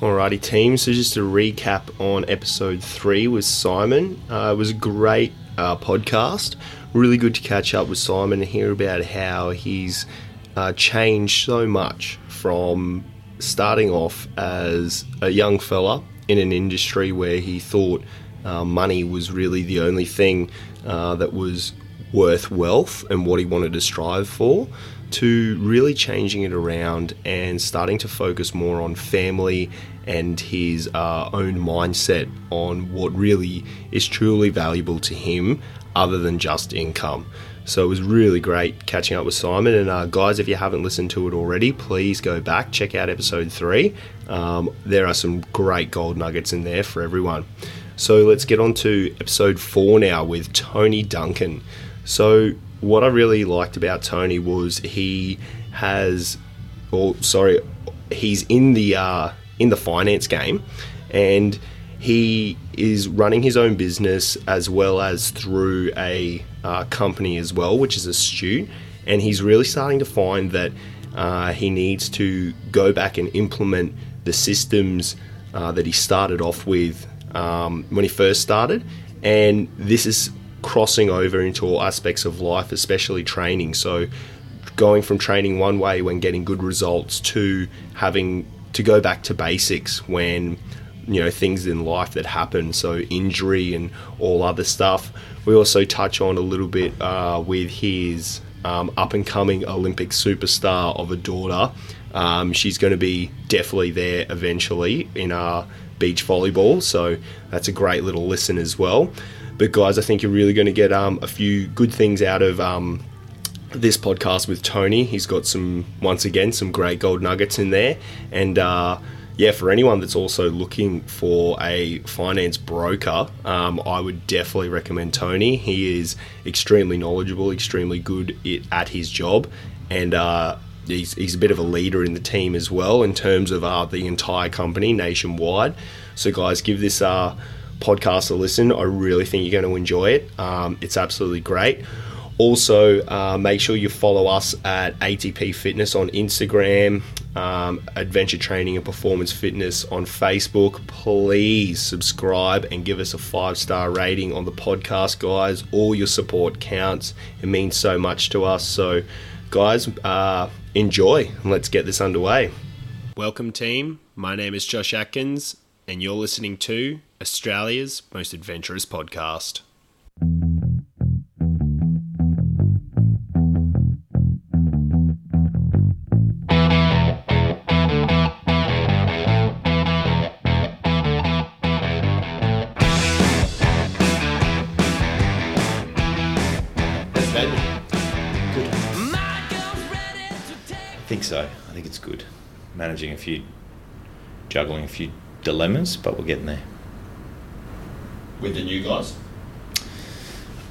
Alrighty, team. So just to recap on episode three with Simon, uh, it was a great uh, podcast. Really good to catch up with Simon and hear about how he's uh, changed so much from starting off as a young fella in an industry where he thought uh, money was really the only thing uh, that was worth wealth and what he wanted to strive for to really changing it around and starting to focus more on family and his uh, own mindset on what really is truly valuable to him other than just income. So it was really great catching up with Simon. And uh, guys, if you haven't listened to it already, please go back, check out episode three. Um, there are some great gold nuggets in there for everyone. So let's get on to episode four now with Tony Duncan. So what I really liked about Tony was he has, or sorry, he's in the uh, in the finance game, and he is running his own business as well as through a uh, company as well, which is Astute, and he's really starting to find that uh, he needs to go back and implement the systems uh, that he started off with um, when he first started, and this is crossing over into all aspects of life, especially training. So, going from training one way when getting good results to having to go back to basics when you know things in life that happen. So injury and all other stuff. We also touch on a little bit uh, with his um, up and coming olympic superstar of a daughter. Um, she's going to be definitely there eventually in our beach volleyball. So that's a great little listen as well but guys, I think you're really going to get um, a few good things out of um, this podcast with Tony. He's got some, once again, some great gold nuggets in there. And uh, yeah, for anyone that's also looking for a finance broker, um, I would definitely recommend Tony. He is extremely knowledgeable, extremely good at his job, and uh, he's, he's a bit of a leader in the team as well in terms of uh, the entire company nationwide. So, guys, give this uh, podcast to listen. I really think you're going to enjoy it. Um, it's absolutely great. Also, uh, make sure you follow us at ATP Fitness on Instagram, um, Adventure Training and Performance Fitness on Facebook. Please subscribe and give us a five star rating on the podcast, guys. All your support counts. It means so much to us. So, guys, uh, enjoy and let's get this underway. Welcome, team. My name is Josh Atkins, and you're listening to Australia's most adventurous podcast. So. I think it's good. Managing a few, juggling a few dilemmas, but we're getting there. With the new guys?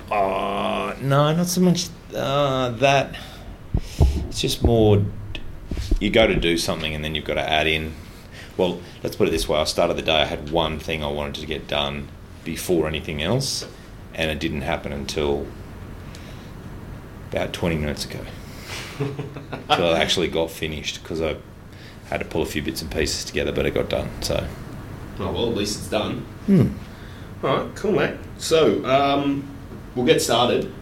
Uh, no, not so much uh, that. It's just more you go to do something and then you've got to add in. Well, let's put it this way I started the day, I had one thing I wanted to get done before anything else, and it didn't happen until about 20 minutes ago. Until I actually got finished because I had to pull a few bits and pieces together, but it got done. So, Oh, well, at least it's done. hmm. All right, cool, mate. So, um, we'll get started.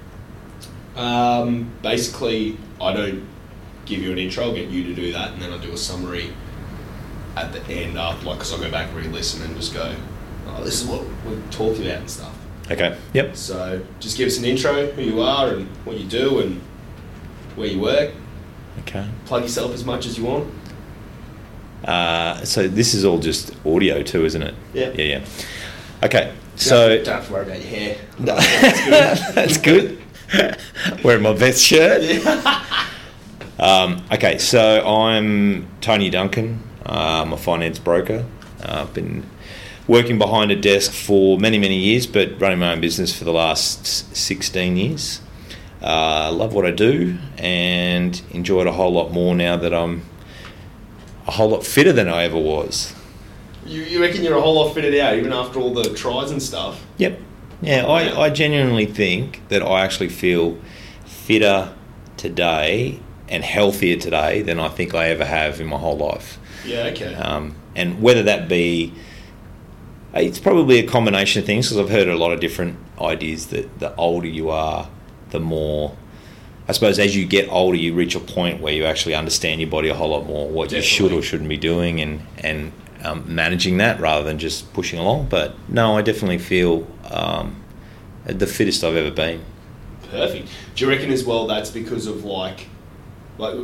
Um, basically, I don't give you an intro, I'll get you to do that, and then I'll do a summary at the end after, like, because I'll go back and re listen and just go, oh, this is what we talked about and stuff. okay, yep. So, just give us an intro, who you are, and what you do, and where you work. Okay. Plug yourself as much as you want. Uh, so this is all just audio too, isn't it? Yeah. Yeah, yeah. Okay, Don't so don't have to worry about your hair. that's good. Wearing my best shirt. Um, okay, so I'm Tony Duncan. Uh, I'm a finance broker. Uh, I've been working behind a desk for many, many years, but running my own business for the last 16 years. Uh, love what I do and enjoy it a whole lot more now that I'm a whole lot fitter than I ever was. You, you reckon you're a whole lot fitted out, even after all the tries and stuff? Yep. Yeah, I, I genuinely think that I actually feel fitter today and healthier today than I think I ever have in my whole life. Yeah, okay. Um, and whether that be it's probably a combination of things because I've heard a lot of different ideas that the older you are, the more. I suppose as you get older, you reach a point where you actually understand your body a whole lot more, what Definitely. you should or shouldn't be doing, and and um, managing that rather than just pushing along. But no, I definitely feel um, the fittest I've ever been. Perfect. Do you reckon as well that's because of like, like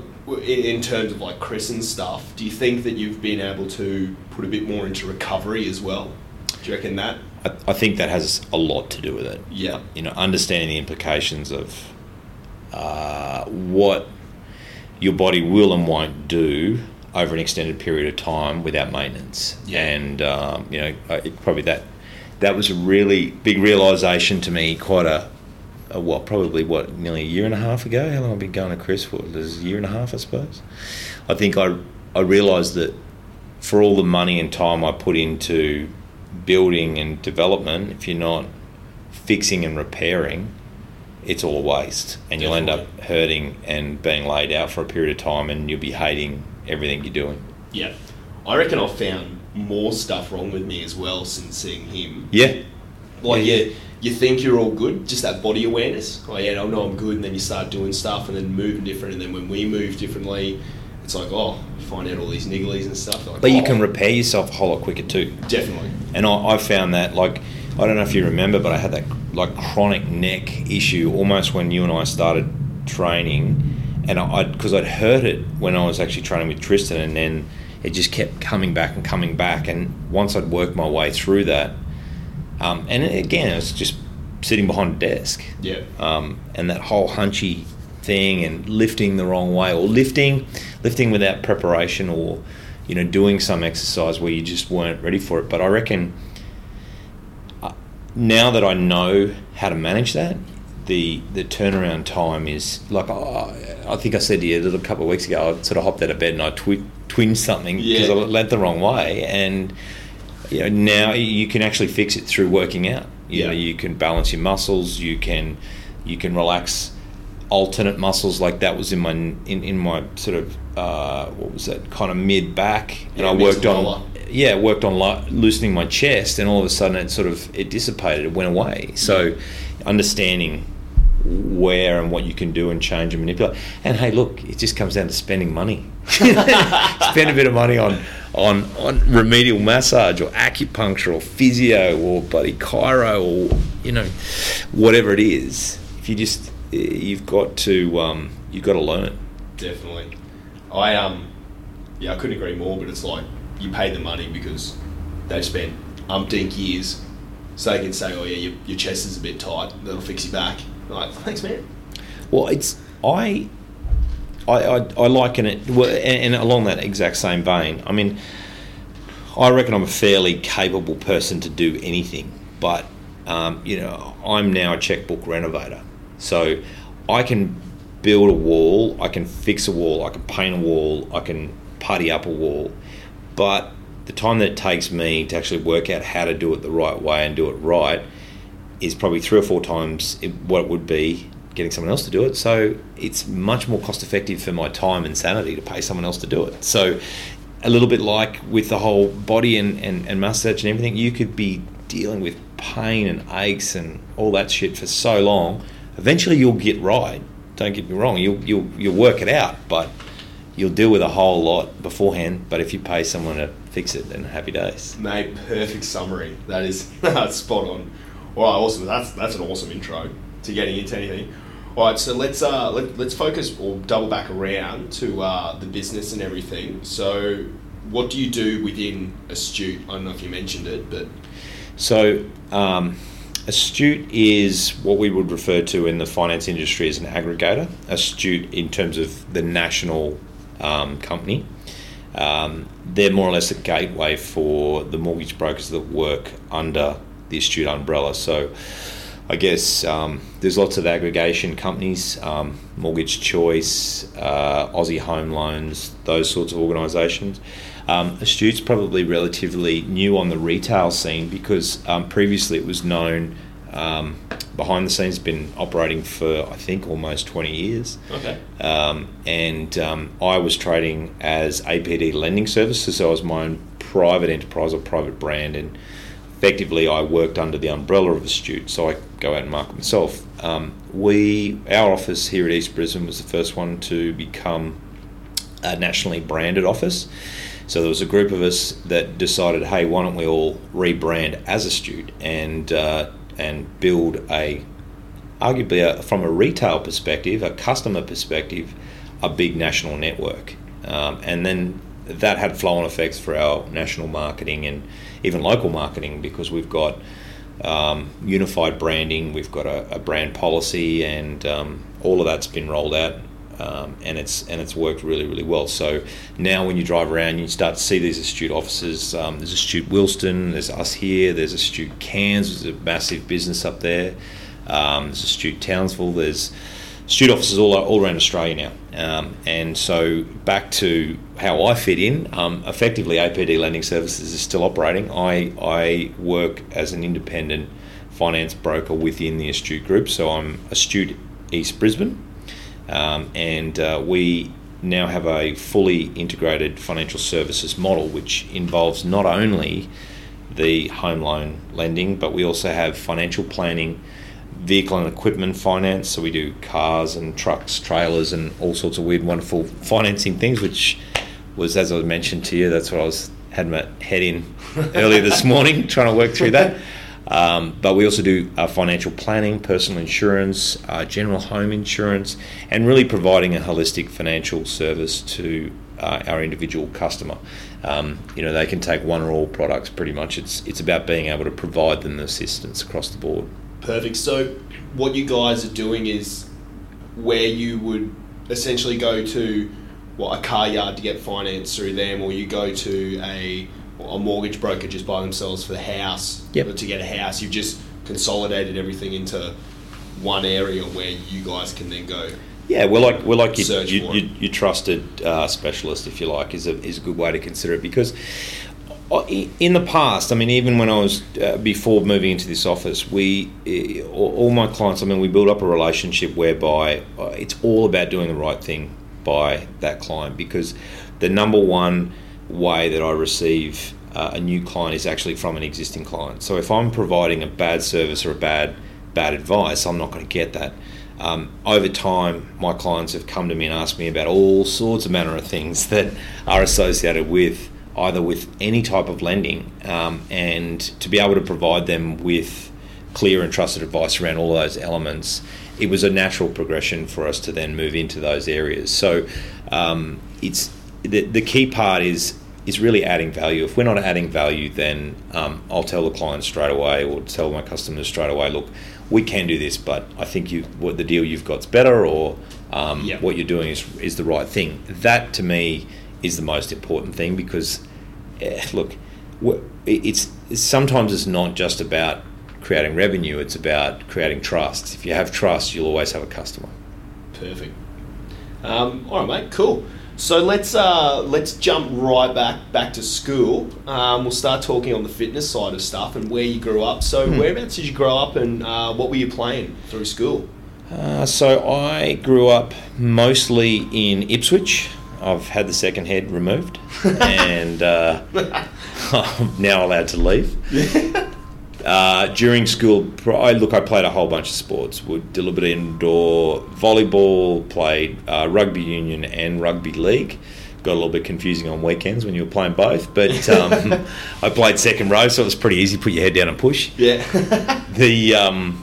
in, terms of like Chris and stuff? Do you think that you've been able to put a bit more into recovery as well? Do you reckon that? I, I think that has a lot to do with it. Yeah. You know, understanding the implications of uh, what your body will and won't do over an extended period of time without maintenance. Yeah. And um, you know, it, probably that that was a really big realization to me. Quite a, a what? Probably what? Nearly a year and a half ago. How long have I been going to Chris for? There's a year and a half, I suppose. I think I I realized that for all the money and time I put into building and development, if you're not fixing and repairing, it's all a waste, and you'll end up hurting and being laid out for a period of time, and you'll be hating everything you're doing. Yeah. I reckon I've found more stuff wrong with me as well since seeing him. Yeah, Like, Yeah, yeah, you think you're all good, just that body awareness. Oh, yeah, I know I'm good, and then you start doing stuff and then moving different, and then when we move differently, it's like, oh, you find out all these nigglies and stuff. Like, but you oh, can repair yourself a whole lot quicker too. Definitely. And I, I found that, like, I don't know if you remember, but I had that like chronic neck issue almost when you and I started training, and I because I'd heard it when I was actually training with Tristan, and then it just kept coming back and coming back. And once I'd worked my way through that, um, and again, it was just sitting behind a desk, Yeah. um, and that whole hunchy thing and lifting the wrong way or lifting lifting without preparation or you know doing some exercise where you just weren't ready for it but i reckon uh, now that i know how to manage that the the turnaround time is like I I think I said to you a little couple of weeks ago. I sort of hopped out of bed and I twi- twinged something because Yeah. I went the wrong way, and you know, now you can actually fix it through working out. You know, Yeah. you can balance your muscles. You can you can relax alternate muscles like that was in my in, in my sort of uh, what was that kind of mid back, and Yeah, I worked on yeah worked on li- loosening my chest, and all of a sudden it sort of it dissipated, it went away. So understanding where and what you can do and change and manipulate. And hey, look, it just comes down to spending money. Spend a bit of money on on on remedial massage or acupuncture or physio or bloody chiro or you know whatever it is. If you just you've got to um, you've got to learn. Definitely. I um yeah, I couldn't agree more, but it's like you pay the money because they've spent umpteen years so they can say, Oh yeah, your, your chest is a bit tight, that'll fix your back. Like, thanks man. Well, it's I, I, I, I liken it, and along that exact same vein. I mean, I reckon I'm a fairly capable person to do anything, but um, you know, I'm now a checkbook renovator, so I can build a wall, I can fix a wall, I can paint a wall, I can putty up a wall, but the time that it takes me to actually work out how to do it the right way and do it right is probably three or four times what it would be getting someone else to do it. So it's much more cost effective for my time and sanity to pay someone else to do it. So a little bit like with the whole body and, and, and massage and everything, you could be dealing with pain and aches and all that shit for so long. Eventually you'll get right. Don't get me wrong, you'll, you'll, you'll work it out, but you'll deal with a whole lot beforehand. But if you pay someone to fix it, then happy days. Mate, perfect summary. That's spot on. All right, awesome. That's that's an awesome intro to getting into anything. All right, so let's uh let, let's focus or double back around to uh, the business and everything. So, what do you do within Astute? I don't know if you mentioned it, but So, um, Astute is what we would refer to in the finance industry as an aggregator. Astute, in terms of the national um, company, um, they're more or less a gateway for the mortgage brokers that work under the Astute umbrella. So, I guess um, there's lots of aggregation companies, um, Mortgage Choice, uh, Aussie Home Loans, those sorts of organisations. Um, Astute's probably relatively new on the retail scene because um, previously it was known um, behind the scenes, been operating for I think almost 20 years. okay, Um, and um, I was trading as APD lending services, so I was my own private enterprise or private brand, and effectively I worked under the umbrella of Astute, so I go out and market myself. Um, we, our office here at East Brisbane was the first one to become a nationally branded office. So there was a group of us that decided, hey, why don't we all rebrand as Astute and uh, and build a, arguably a, from a retail perspective, a customer perspective, a big national network, um, and then that had flow-on effects for our national marketing and even local marketing because we've got um, unified branding, we've got a, a brand policy, and um, all of that's been rolled out um, and it's and it's worked really really well. So now when you drive around, you start to see these astute offices. Um, there's astute Wilston, there's us here, there's astute Cairns, there's a massive business up there. Um, there's astute Townsville, there's astute offices all all around Australia now. Um, and so back to how I fit in. Um, effectively, APD Lending Services is still operating. I I work as an independent finance broker within the Astute Group. So I'm Astute East Brisbane. Um, and uh, we now have a fully integrated financial services model, which involves not only the home loan lending, but we also have financial planning, vehicle and equipment finance. So we do cars and trucks, trailers, and all sorts of weird, wonderful financing things, which was, as I mentioned to you, that's what I was had my head in earlier this morning trying to work through that. Um, but we also do uh, financial planning, personal insurance, uh, general home insurance, and really providing a holistic financial service to uh, our individual customer. Um, you know, they can take one or all products pretty much. It's, it's about being able to provide them the assistance across the board. Perfect. So, what you guys are doing is where you would essentially go to what a car yard to get finance through them, or you go to a a mortgage broker just by themselves for the house yep. to get a house. You've just consolidated everything into one area where you guys can then go. Yeah, we're like we're like your, your, trusted uh, specialist, if you like, is a is a good way to consider it because in the past, I mean, even when I was uh, before moving into this office, we all my clients. I mean, we build up a relationship whereby uh, it's all about doing the right thing by that client because the number one way that I receive uh, a new client is actually from an existing client. So if I'm providing a bad service or a bad bad advice, I'm not going to get that. Um, over time, my clients have come to me and asked me about all sorts of manner of things that are associated with either with any type of lending, um, and to be able to provide them with clear and trusted advice around all those elements, it was a natural progression for us to then move into those areas. So um, it's the, the key part is is really adding value. If we're not adding value, then um, I'll tell the client straight away or tell my customers straight away, look, we can do this, but I think you what the deal you've got's better, or um, yep. what you're doing is is the right thing. That to me is the most important thing because, eh, look, it's, it's sometimes it's not just about creating revenue; it's about creating trust. If you have trust, you'll always have a customer. Perfect. Um, all right, mate. Cool. So let's uh, let's jump right back back to school. Um, we'll start talking on the fitness side of stuff and where you grew up. So hmm. whereabouts did you grow up, and uh, what were you playing through school? Uh, so I grew up mostly in Ipswich. I've had the second head removed, and uh, I'm now allowed to leave. Uh, during school, I look. I played a whole bunch of sports. Would did a bit of indoor volleyball, played uh, rugby union and rugby league. Got a little bit confusing on weekends when you were playing both, but um, I played second row, so it was pretty easy. Put your head down and push. Yeah. the um,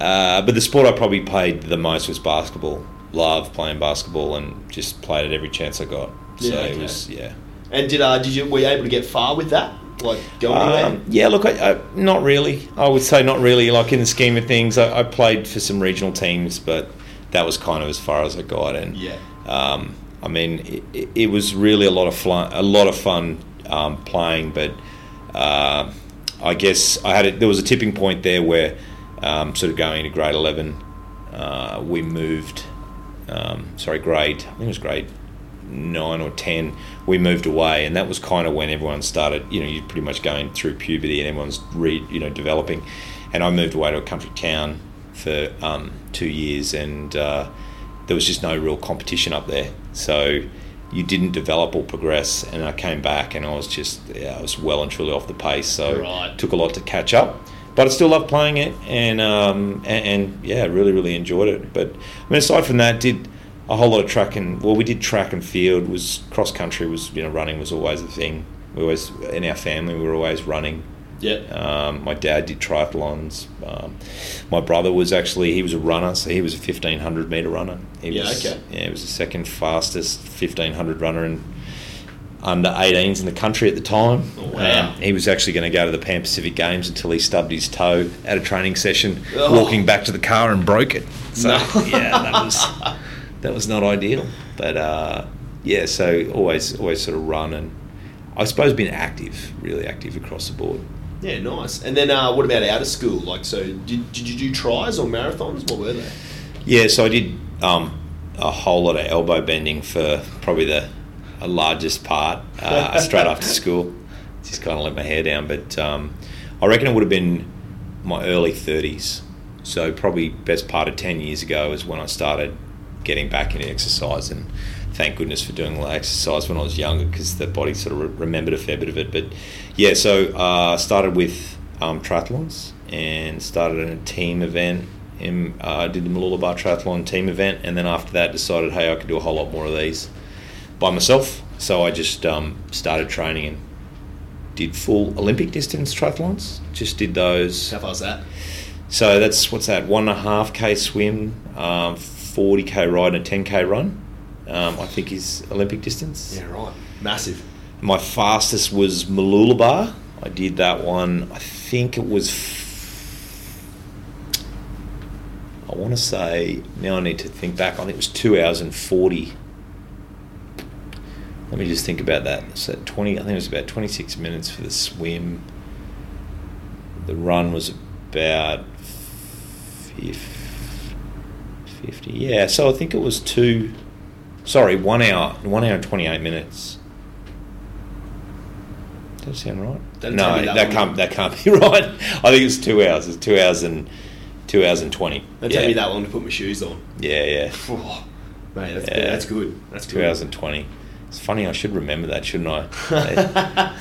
uh, but the sport I probably played the most was basketball. Love playing basketball and just played it every chance I got. So yeah, okay. it was yeah. And did uh, did you were you able to get far with that? like go anywhere? Um, yeah, look, I, I, not really. I would say not really. Like in the scheme of things, I, I, played for some regional teams, but that was kind of as far as I got. And yeah, um, I mean, it, it, was really a lot of fun. A lot of fun um, playing, but uh, I guess I had a, there was a tipping point there where um, sort of going into grade eleven, uh, we moved. Um, sorry, grade. I think it was grade nine or ten, we moved away, and that was kind of when everyone started. You know, you're pretty much going through puberty, and everyone's re, you know developing. And I moved away to a country town for um, two years, and uh, there was just no real competition up there. So, you didn't develop or progress. And I came back and I was just yeah, I was well and truly off the pace. So Right. it took a lot to catch up. But I still love playing it, and, um, and and yeah, really really enjoyed it. But I mean, aside from that, did a whole lot of track and well, we did track and field. Was cross country was you know running was always a thing. We always in our family we were always running. Yeah. Um, my dad did triathlons. Um, my brother was actually he was a runner, so he was a fifteen hundred meter runner. He Yeah, was, okay. Yeah, he was the second fastest fifteen hundred runner in under 18s in the country at the time. Oh, wow. Um, he was actually going to go to the Pan Pacific Games until he stubbed his toe at a training session, Oh. walking back to the car and broke it. So No. yeah, that was that was not ideal. But uh, yeah, so always always sort of run and I suppose been active, really active across the board. Yeah, nice. And then uh, what about out of school? Like, so did, did you do tries or marathons? What were they? Yeah, so I did um, a whole lot of elbow bending for probably the uh, largest part uh, straight after school. Just kind of let my hair down, but um, I reckon it would have been my early 30s. So probably best part of 10 years ago is when I started getting back into exercise and thank goodness for doing all that exercise when I was younger because the body sort of re- remembered a fair bit of it. But yeah, so uh, started with um, triathlons and started in a team event. I uh, did the Mooloolaba Triathlon team event, and then after that decided, hey, I could do a whole lot more of these by myself. So I just um, started training and did full Olympic distance triathlons. Just did those. How far's that? So that's what's that? One and a half k swim, um, forty k ride, and a ten k run. Um, I think is Olympic distance. Yeah, right. Massive. My fastest was Mooloolaba. I did that one. I think it was. I want to say now. I need to think back. I think it was two hours and forty. Let me just think about that. So twenty. I think it was about twenty six minutes for the swim. The run was about fifty. Yeah. So I think it was two. Sorry, one hour. One hour and twenty eight minutes. Does that sound right? Doesn't no, that that, can't. That can't be right. I think it's two hours. It's two hours and two hours and twenty. Don't yeah. take me that long to put my shoes on. Yeah, yeah. Oh, mate, that's, Yeah. good. that's good. That's Two good. hours and twenty. It's funny. I should remember that, shouldn't I?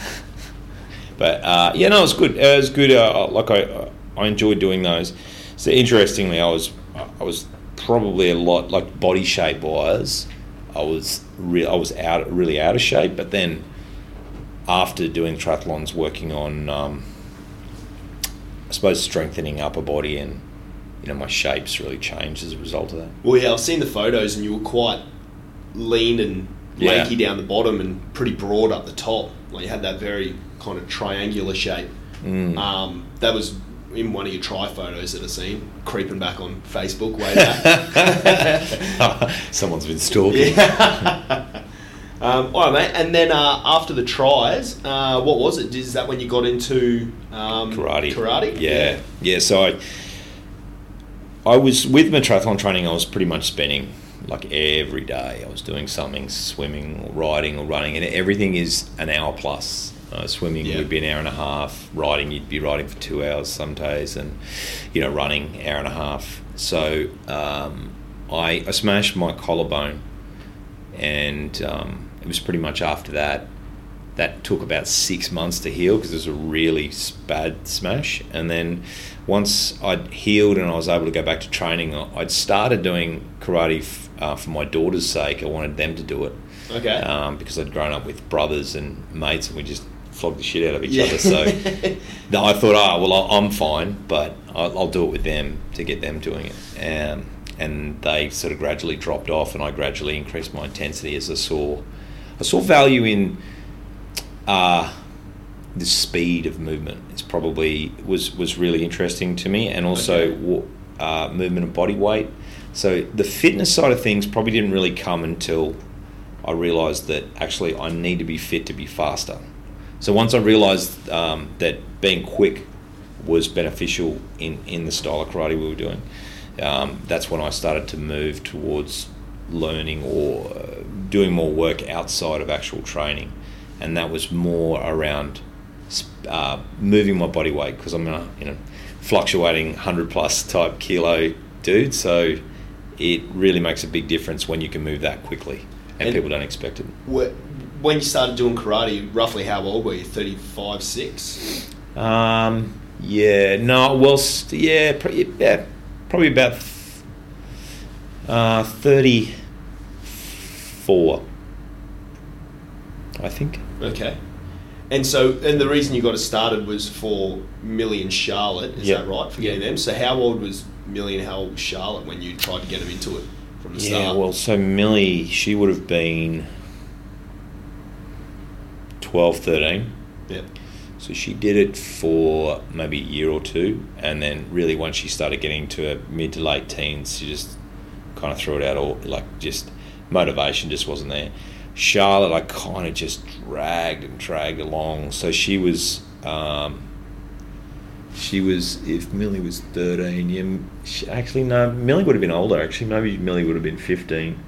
but uh, yeah, no, it was good. It was good. Uh, like I, I enjoyed doing those. So interestingly, I was, I was probably a lot like body shape wise. I was re- I was out really out of shape, but then after doing triathlons, working on, um, I suppose strengthening upper body and you know my shapes really changed as a result of that. Well, yeah, I've seen the photos, and you were quite lean and Yeah. lanky down the bottom, and pretty broad up the top. Like you had that very kind of triangular shape. Mm. Um, that was in one of your try photos that I've seen, creeping back on Facebook way back. Someone's been stalking. yeah. um, all right, mate. And then uh, after the tries, uh, what was it? Is that when you got into um, karate. Karate. Yeah, yeah. So I, I was with my triathlon training. I was pretty much spending like every day. I was doing something, swimming, or riding, or running, and everything is an hour plus. Uh, swimming Yeah. would be an hour and a half. Riding, you'd be riding for two hours some days, and you know, running hour and a half. So um, I, I smashed my collarbone, and um, it was pretty much after that that took about six months to heal because it was a really bad smash. And then once I'd healed and I was able to go back to training, I'd started doing karate f- uh, for my daughter's sake. I wanted them to do it Okay. um, because I'd grown up with brothers and mates and we just flogged the shit out of each Yeah. other. So I thought, oh, well, I'm fine, but I'll, I'll do it with them to get them doing it. Um, and they sort of gradually dropped off, and I gradually increased my intensity as I saw, I saw value in uh, the speed of movement. is probably was was really interesting to me, and also Okay. uh, movement of body weight. So the fitness side of things probably didn't really come until I realised that actually I need to be fit to be faster. So once I realised um, that being quick was beneficial in, in the style of karate we were doing, um, that's when I started to move towards learning or uh, doing more work outside of actual training, and that was more around uh, moving my body weight because I'm a you know fluctuating hundred plus type kilo dude, so it really makes a big difference when you can move that quickly. and, And- people don't expect it. Wh- When you started doing karate, roughly how old were you? 35, 6? Um, yeah, no, well, yeah, yeah, probably about uh, thirty-four, I think. Okay. And so, and the reason you got it started was for Millie and Charlotte, is Yeah. that right? For getting Yeah. them. So, how old was Millie and how old was Charlotte when you tried to get them into it from the Yeah, start? well, so Millie, she would have been 12, 13. yeah. So she did it for maybe a year or two, and then really once she started getting to her mid to late teens, she just kind of threw it out all like just motivation just wasn't there. Charlotte, I kind of just dragged and dragged along. So she was, um, she was if Millie was thirteen, yeah, she, actually no, Millie would have been older. Actually, maybe Millie would have been fifteen.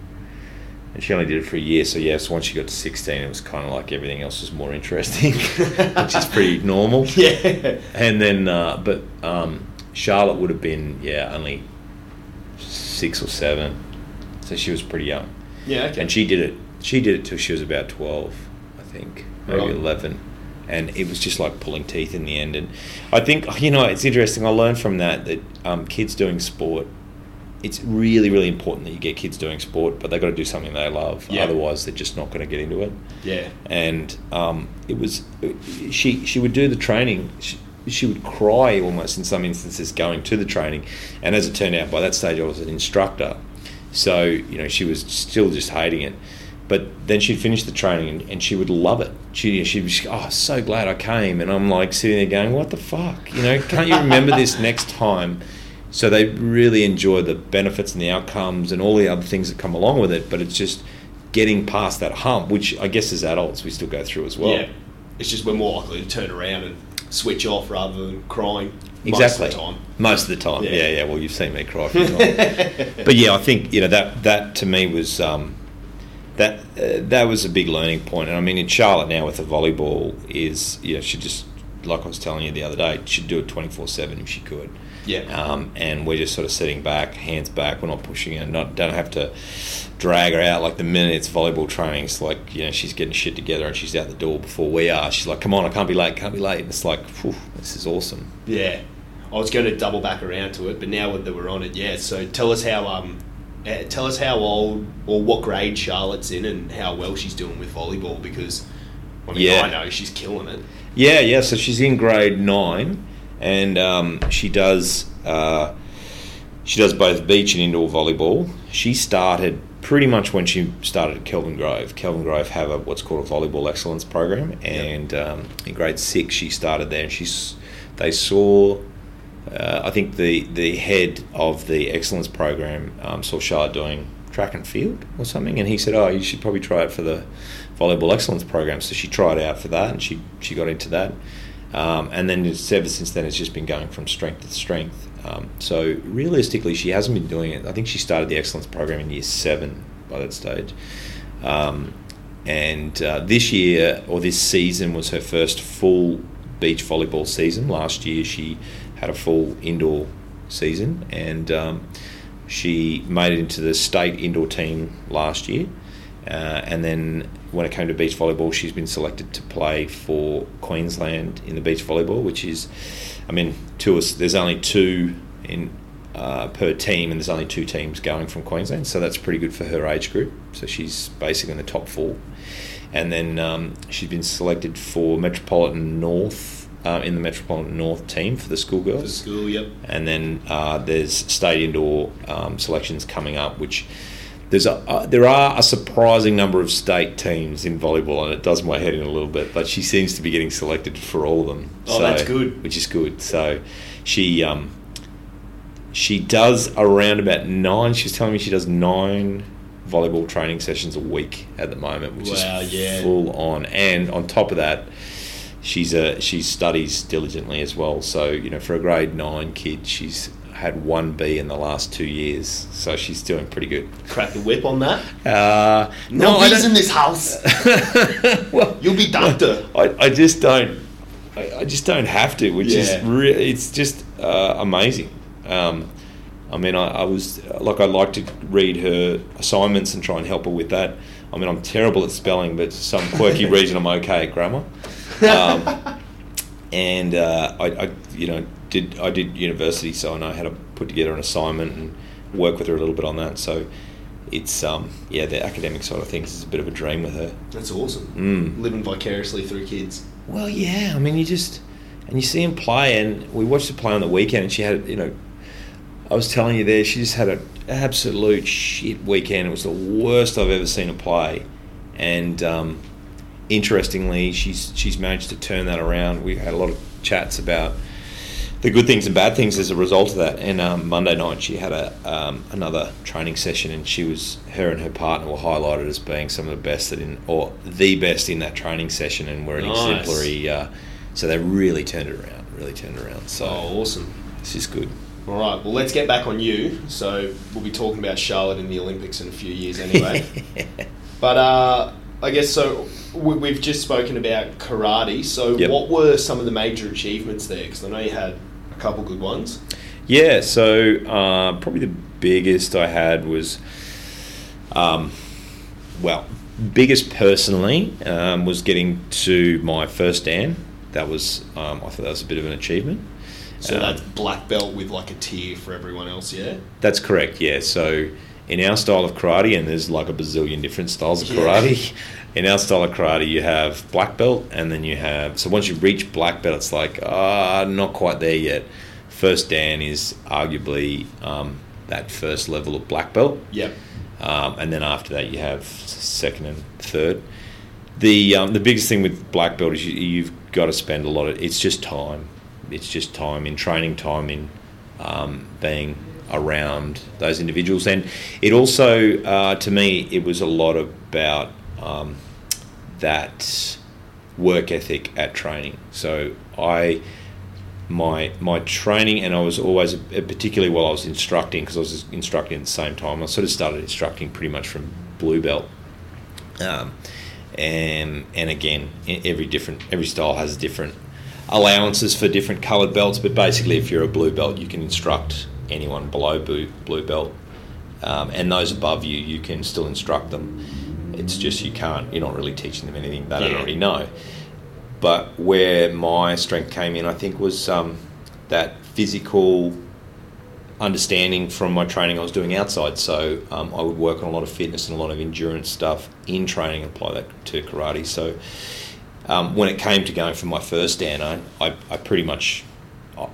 And she only did it for a year, so yes, once she got to 16, it was kind of like everything else was more interesting, which is pretty normal. Yeah. And then, uh, but um, Charlotte would have been, yeah, only six or seven, so she was pretty young. Yeah, okay. And she did it. She did it till she was about 12, I think, maybe Right. 11. And it was just like pulling teeth in the end. And I think, you know, it's interesting. I learned from that that um, kids doing sport, it's really, really important that you get kids doing sport, but they've got to do something they love. Yeah. Otherwise, they're just not going to get into it yeah. and um, it was she she would do the training. She, she would cry almost in some instances going to the training, and as it turned out, by that stage I was an instructor, so you know she was still just hating it. But then she'd finish the training and, and she would love it. She she'd be oh so glad I came, and I'm like sitting there going what the fuck, you know? Can't you remember this next time? So they really enjoy the benefits and the outcomes and all the other things that come along with it. But it's just getting past that hump, which I guess as adults we still go through as well. yeah. It's just we're more likely to turn around and switch off rather than crying Exactly. most of the time. Most of the time, Yeah. yeah, yeah. Well, you've seen me cry but yeah, I think you know that that to me was um, that uh, that was a big learning point. And I mean, in Charlotte now with the volleyball is you know she just like I was telling you the other day, she'd do it twenty four seven if she could. Yeah. Um, and we're just sort of sitting back, hands back. We're not pushing her. Not don't have to drag her out like the minute it's volleyball training. It's like you know she's getting shit together and she's out the door before we are. She's like, "Come on, I can't be late. Can't be late." And it's like, Phew, "This is awesome." Yeah, I was going to double back around to it, but now that we're on it, yeah. So tell us how um, tell us how old or what grade Charlotte's in and how well she's doing with volleyball because I mean Yeah. I know she's killing it. Yeah, yeah. So she's in grade nine, and um, she does uh, she does both beach and indoor volleyball. She started pretty much when she started at Kelvin Grove. Kelvin Grove have a what's called a volleyball excellence program, and um, in grade six she started there, and she's they saw. Uh, I think the, the head of the excellence program um, saw Charlotte doing track and field or something, and he said, "Oh, you should probably try it for the volleyball excellence program." So she tried out for that, and she she got into that, um, and then ever since then it's just been going from strength to strength. Um, so realistically, she hasn't been doing it. I think she started the excellence program in year seven by that stage. Um, and uh, this year or this season was her first full beach volleyball season. Last year she had a full indoor season, and um, she made it into the state indoor team last year. Uh, and then when it came to beach volleyball, she's been selected to play for Queensland in the beach volleyball, which is, I mean, us, there's only two in uh, per team, and there's only two teams going from Queensland, so that's pretty good for her age group. So she's basically in the top four. And then um, she's been selected for Metropolitan North uh, in the Metropolitan North team for the For school, yep. And then uh, there's state indoor um, selections coming up, which there's a uh, there are a surprising number of state teams in volleyball, and it does my head in a little bit. But she seems to be getting selected for all of them. Oh, that's good. Which is good. So she um, she does around about nine. She's telling me she does nine volleyball training sessions a week at the moment, which Wow, is yeah. full on. And on top of that, she's a she studies diligently as well. So you know, for a grade nine kid, she's had one B in the last two years, so she's doing pretty good. Crack the whip on that. Uh, No, I bees in this house. well, You'll be doctor. I, I just don't. I, I just don't have to, which is really it's just uh, amazing. Um, I mean, I, I was like I like to read her assignments and try and help her with that. I mean, I'm terrible at spelling, but for some quirky reason, I'm okay at grammar. Um, and uh, I, I, you know, did I did university, so I know how to put together an assignment and work with her a little bit on that. So it's um, yeah, the academic side of things is a bit of a dream with her. That's awesome. Mm. Living vicariously through kids. Well, yeah. I mean, you just and you see him play, and we watched her play on the weekend, and she had, you know, I was telling you there, she just had an absolute shit weekend. It was the worst I've ever seen her play, and um, interestingly, she's she's managed to turn that around. We had a lot of chats about the good things and bad things as a result of that. And um, Monday night, she had a um, another training session, and she was her and her partner were highlighted as being some of the best that in or the best in that training session, and were an Nice. exemplary. Uh, so they really turned it around. Really turned it around. So Oh, awesome. this is good. All right, well, let's get back on you. So we'll be talking about Charlotte in the Olympics in a few years anyway. but uh, I guess so. We, we've just spoken about karate. So Yep. what were some of the major achievements there? Because I know you had a couple good ones. Yeah, so uh, probably the biggest I had was, um, well, biggest personally um, was getting to my first Dan. That was, um, I thought that was a bit of an achievement. So Um, that's black belt with like a tier for everyone else, yeah? That's correct, yeah. So in our style of karate, and there's like a bazillion different styles of Yeah. karate. In our style of karate, you have black belt, and then you have. So once you reach black belt, it's like, ah, not quite there yet. First Dan is arguably um, that first level of black belt. Yep. Um, and then after that, you have second and third. The um, the biggest thing with black belt is you, you've got to spend a lot of. It's just time. It's just time in training, time in um, being around those individuals, and it also, uh, to me, it was a lot about um, that work ethic at training. So I my my training, and I was always, particularly while I was instructing, because I was instructing at the same time. I sort of started instructing pretty much from blue belt, um, and and again, every different every style has different allowances for different coloured belts. But basically, if you're a blue belt, you can instruct anyone below blue blue belt, um, and those above you, you can still instruct them. It's just you can't. You're not really teaching them anything they don't already know. But where my strength came in, I think, was um, that physical understanding from my training I was doing outside. So um, I would work on a lot of fitness and a lot of endurance stuff in training and apply that to karate. So um, when it came to going for my first Dan, I, I, I pretty much,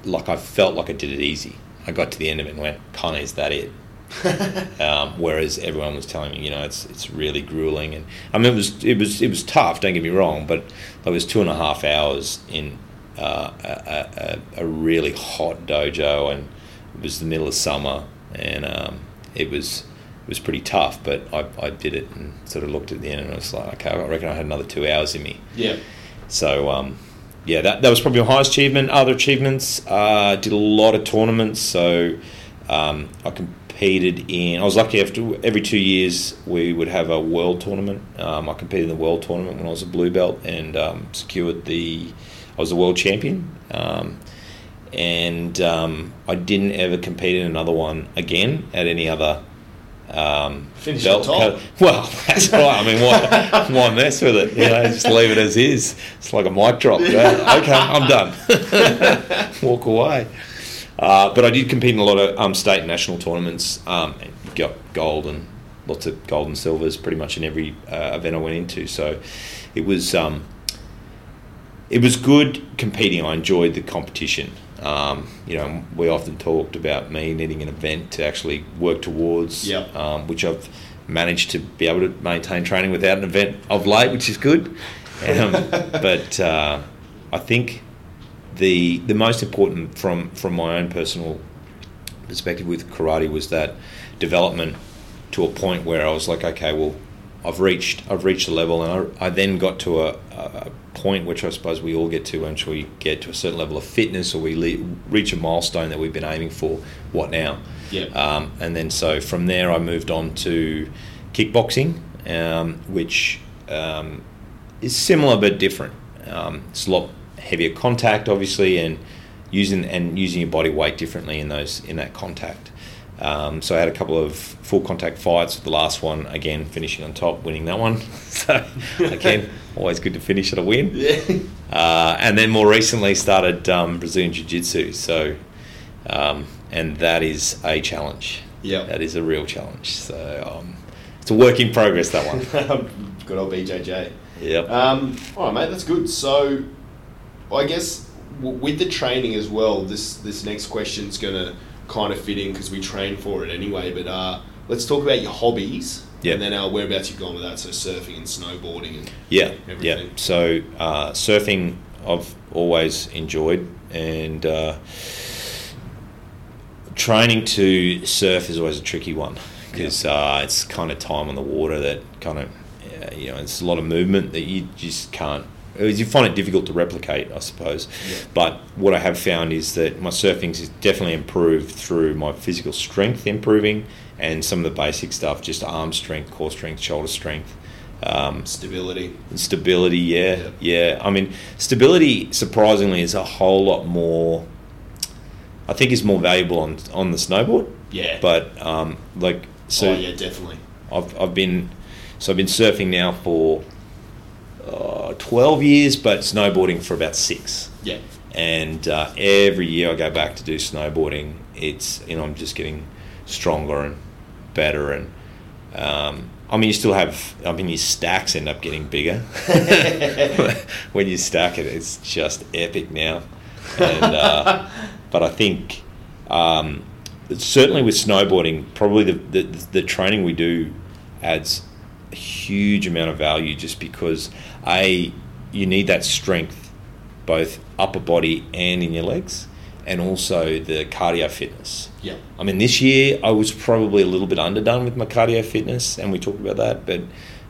like, I felt like I did it easy. I got to the end of it and went, of, is that it? um, whereas everyone was telling me, you know, it's it's really grueling, and I mean, it was it was it was tough. Don't get me wrong, but it was two and a half hours in uh, a, a, a really hot dojo, and it was the middle of summer, and um, it was it was pretty tough. But I, I did it, and sort of looked at the end, and I was like, okay, I reckon I had another two hours in me. Yep. So um, yeah, that, that was probably my highest achievement. Other achievements, uh, did a lot of tournaments. So um, I competed in. I was lucky after every two years we would have a world tournament. Um, I competed in the world tournament when I was a blue belt and um, secured the. I was the world champion. Um, and um, I didn't ever compete in another one again at any other um, Finish belt. co- Well, that's right. I mean, why, why mess with it? You know, just leave it as is. It's like a mic drop. Okay, I'm done. Walk away. Uh, but I did compete in a lot of um, state and national tournaments. Um, got gold and lots of gold and silvers pretty much in every uh, event I went into. So it was um, it was good competing. I enjoyed the competition. Um, you know, we often talked about me needing an event to actually work towards, Yep. um, which I've managed to be able to maintain training without an event of late, which is good. Um, but uh, I think the the most important from from my own personal perspective with karate was that development to a point where I was like, okay, well, I've reached I've reached a level, and I, I then got to a, a point which I suppose we all get to once we get to a certain level of fitness or we le- reach a milestone that we've been aiming for. What now? Yep. Um, and then so from there, I moved on to kickboxing, um, which um, is similar but different. Um, it's a lot heavier contact, obviously, and using and using your body weight differently in those in that contact. Um, so I had a couple of full contact fights. The last one, again, finishing on top, winning that one. so again, always good to finish at a win. Yeah. Uh, and then more recently started um, Brazilian Jiu Jitsu. So, um, and that is a challenge. Yeah. That is a real challenge. So um, it's a work in progress, that one. Good old BJJ. yep. Um, all right, mate, that's good. So, I guess w- with the training as well, this this next question's going to kind of fit in because we train for it anyway. But uh, let's talk about your hobbies. Yeah. And then our whereabouts you've gone with that. So surfing and snowboarding and Yeah, everything. yeah. So uh, surfing, I've always enjoyed, and uh, training to surf is always a tricky one because uh, it's kind of time on the water that kind of uh, you know it's a lot of movement that you just can't. You find it difficult to replicate, I suppose. Yeah. But what I have found is that my surfing has definitely improved through my physical strength improving and some of the basic stuff, just arm strength, core strength, shoulder strength. Um, stability. Stability, yeah, Yeah. yeah. I mean, stability surprisingly is a whole lot more. I think is more valuable on on the snowboard, Yeah. but um, like so, oh yeah, definitely. I've I've been so I've been surfing now for uh, twelve years, but snowboarding for about six. Yeah. And uh, every year I go back to do snowboarding. It's you know I'm just getting stronger and better and. Um, I mean, you still have. I mean, your stacks end up getting bigger when you stack it. It's just epic now, and uh, but I think um, certainly with snowboarding, probably the, the the training we do adds a huge amount of value just because a you need that strength both upper body and in your legs, and also the cardio fitness. Yeah. I mean, this year I was probably a little bit underdone with my cardio fitness, and we talked about that. But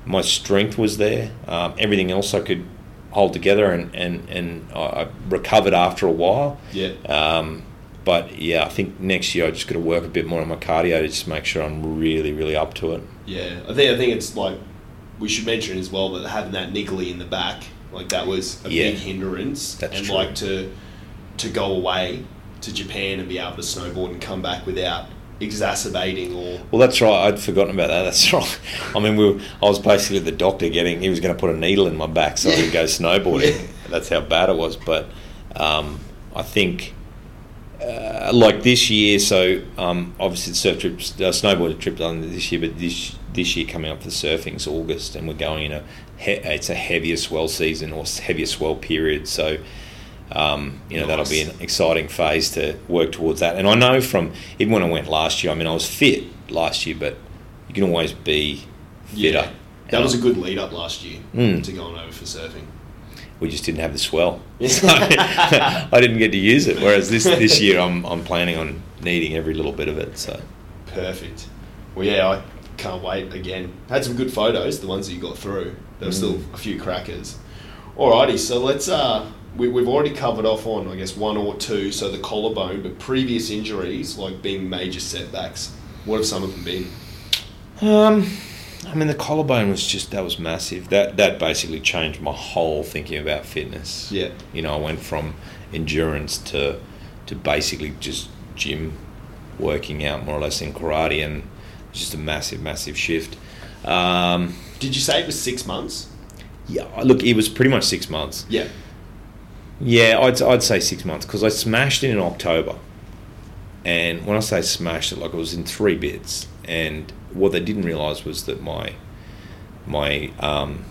my strength was there. Um, everything else I could hold together, and and and I recovered after a while. Yeah. Um, but yeah, I think next year I just got to work a bit more on my cardio to just make sure I'm really, really up to it. Yeah, I think I think it's like we should mention as well that having that niggly in the back, like that was a Yeah. big hindrance, That's and true. like to to go away to Japan and be able to snowboard and come back without exacerbating or Well, that's right. I'd forgotten about that. That's right. I mean, we were, I was basically the doctor getting. He was going to put a needle in my back so I could go snowboarding. Yeah. That's how bad it was. But um, I think, uh, like this year, so um, obviously the surf trips, uh, snowboard trip done this year, but this this year coming up for the surfing's August, and we're going in a he- it's a heavier swell season or heavier swell period. So. Um, you know that'll be an exciting phase to work towards that. And I know from even when I went last year, I mean I was fit last year, but you can always be fitter. yeah. That And was I- a good lead up last year Mm. to going over for surfing. we just didn't have the swell. So I didn't get to use it. Whereas this this year, I'm I'm planning on needing every little bit of it. So Perfect. Well, yeah, I can't wait again. Had some good photos, the ones that you got through. There were still Mm. a few crackers. Alrighty, so let's. Uh, we, we've already covered off on, I guess, one or two. So the collarbone, but previous injuries, like being major setbacks. What have some of them been? Um, I mean, the collarbone was just that was massive. That that basically changed my whole thinking about fitness. Yeah. You know, I went from endurance to to basically just gym, working out more or less in karate, and just a massive, massive shift. Um, Did you say it was six months? yeah, look, it was pretty much six months. Yeah. Yeah, I'd, I'd say six months because I smashed it in October. And when I say smashed it, like it was in three bits. And what they didn't realise was that my my um,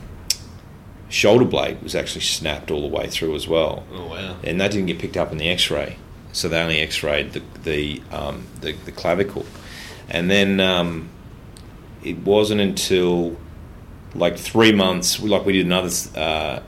shoulder blade was actually snapped all the way through as well, Oh wow. and that didn't get picked up in the X-ray. So they only X-rayed the the um, the, the clavicle, and then um, it wasn't until like three months, like we did another uh,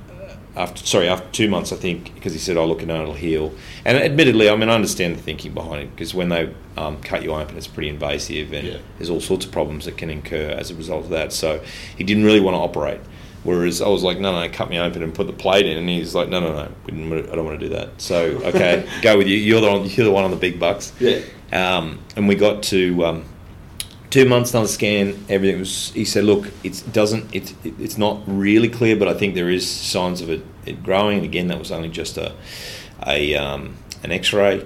after sorry after two months I think because he said oh look no it'll heal. And admittedly I mean I understand the thinking behind it because when they um, cut you open it's pretty invasive and Yeah. there's all sorts of problems that can incur as a result of that. So he didn't really want to operate whereas I was like no no cut me open and put the plate in and he's like no no no we didn't, I don't want to do that. So okay go with you. You're the one, you're the one on the big bucks. Yeah. um, and we got to um, two months another scan everything was he said look it doesn't it's it, it's not really clear but i think there is signs of it, it growing and again that was only just a a um, an x-ray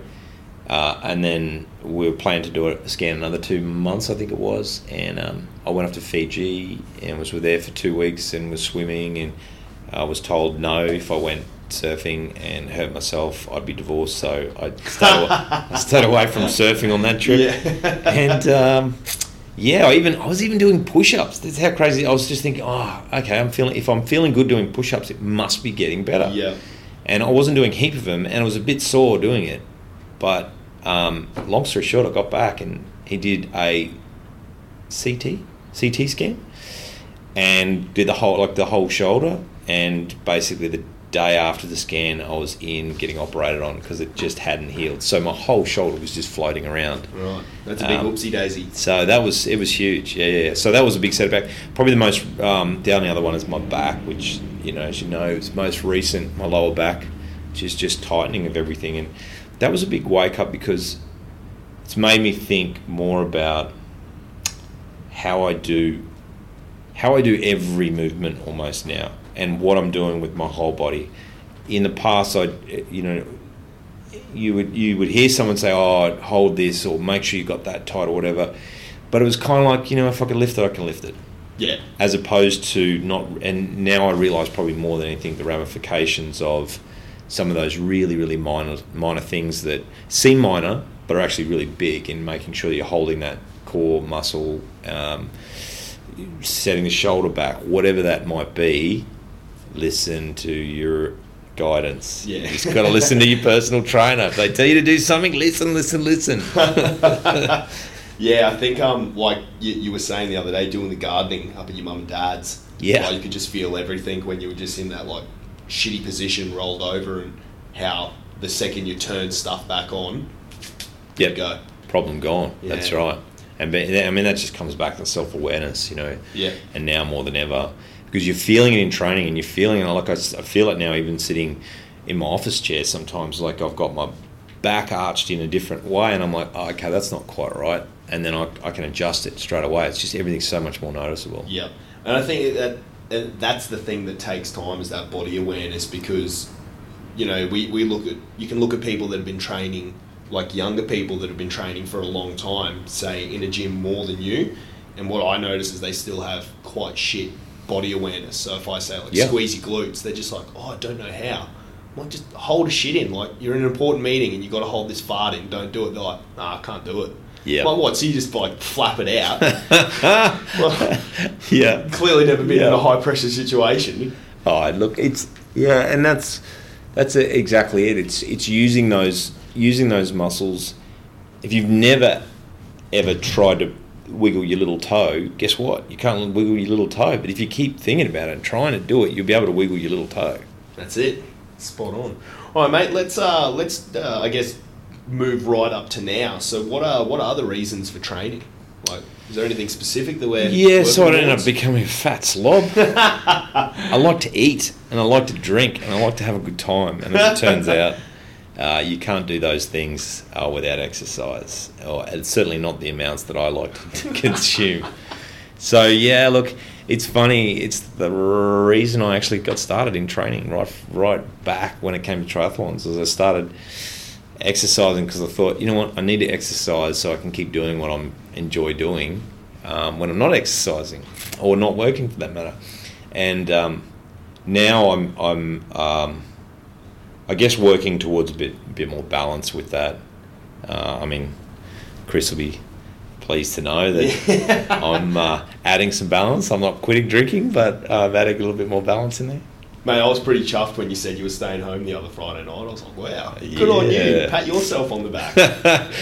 Uh, and then we were planning to do a scan another two months, I think it was. And um, I went off to Fiji and was there for two weeks and was swimming. And I was told no if I went surfing and hurt myself, I'd be divorced. So I stayed, away, stayed away from surfing on that trip. Yeah. and um, yeah, I even I was even doing push-ups. That's how crazy. I was just thinking, oh, okay, I'm feeling. If I'm feeling good doing push-ups, it must be getting better. Yeah. And I wasn't doing a heap of them, and I was a bit sore doing it. But um, long story short, I got back and he did a CT CT scan and did the whole like the whole shoulder. And basically, the day after the scan, I was in getting operated on because it just hadn't healed. So my whole shoulder was just floating around. Right. That's a big Um, whoopsie daisy. So that was it was huge. Yeah, yeah. yeah. So that was a big setback. Probably the most. Um, the only other one is my back, which you know, as you know, is most recent. My lower back, which is just tightening of everything, and that was a big wake up because it's made me think more about how I do, how I do every movement almost now, and what I'm doing with my whole body. In the past, I, you know, you would you would hear someone say, "Oh, hold this," or "Make sure you got that tight," or whatever. But it was kind of like, you know, if I can lift it, I can lift it, Yeah. as opposed to not. And now I realise probably more than anything the ramifications of some of those really, really minor minor things that seem minor but are actually really big in making sure you're holding that core muscle, um, setting the shoulder back, whatever that might be. Listen to your guidance. Yeah. You just got to listen to your personal trainer. If they tell you to do something, listen, listen, listen. Yeah, I think um like you, you were saying the other day, doing the gardening up at your mum and dad's. Yeah. like, you could just feel everything when you were just in that like shitty position, rolled over, and how the second you turn stuff back on, Yep. go. Problem gone. That's right. And be- I mean that just comes back to self awareness, you know. Yeah. And now more than ever, because you're feeling it in training, and you're feeling it. Like I feel it now, even sitting in my office chair. Sometimes, like I've got my back arched in a different way, and I'm like, oh, okay, that's not quite right. And then I, I can adjust it straight away. It's just everything's so much more noticeable. Yeah, and I think that and that's the thing that takes time is that body awareness because you know we, we look at you can look at people that have been training like younger people that have been training for a long time say in a gym more than you and what I notice is they still have quite shit body awareness so if I say like Yeah. squeeze your glutes they're just like oh I don't know how I'm like just hold a shit in like you're in an important meeting and you got to hold this fart in don't do it they're like nah I can't do it Yeah. like what so you just like flap it out well, yeah. clearly never been in a high pressure situation. Oh, look, it's yeah, and that's that's exactly it. It's it's using those using those muscles. If you've never ever tried to wiggle your little toe, guess what? You can't wiggle your little toe. But if you keep thinking about it and trying to do it, you'll be able to wiggle your little toe. That's it. Spot on. All right, mate. Let's uh, let's uh, I guess move right up to now. So, what are what are the reasons for training? Like, is there anything specific that we're Yeah, so I don't end up becoming a fat slob. I like to eat and I like to drink and I like to have a good time. And as it turns out, uh, you can't do those things uh, without exercise, or it's certainly not the amounts that I like to consume. So yeah, look, it's funny. It's the reason I actually got started in training right right back when it came to triathlons. As I started exercising because I thought, you know what, I need to exercise so I can keep doing what I enjoy doing um, when I'm not exercising or not working for that matter. And um, now I'm I'm um, I guess working towards a bit bit more balance with that. Uh, I mean, Chris will be pleased to know that I'm uh, adding some balance. I'm not quitting drinking, but uh, I'm adding a little bit more balance in there. Mate, I was pretty chuffed when you said you were staying home the other Friday night. I was like, wow, good on you. Pat yourself on the back.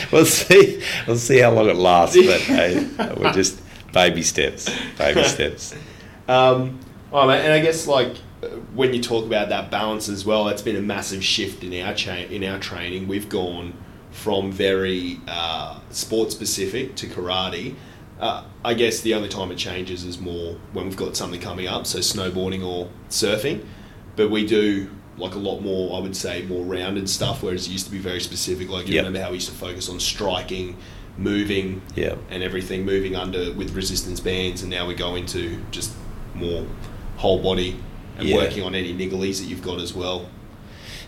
we'll see. We'll see how long it lasts, but hey, we're just baby steps. Baby steps. Um, oh, mate, and I guess like when you talk about that balance as well, that's been a massive shift in our cha- in our training. We've gone from very uh, sport specific to karate. Uh, I guess the only time it changes is more when we've got something coming up, so snowboarding or surfing. But we do like a lot more, I would say, more rounded stuff, whereas it used to be very specific. Like you Yep. remember how we used to focus on striking, moving, Yeah. and everything moving under with resistance bands, and now we go into just more whole body and Yeah. working on any nigglies that you've got as well.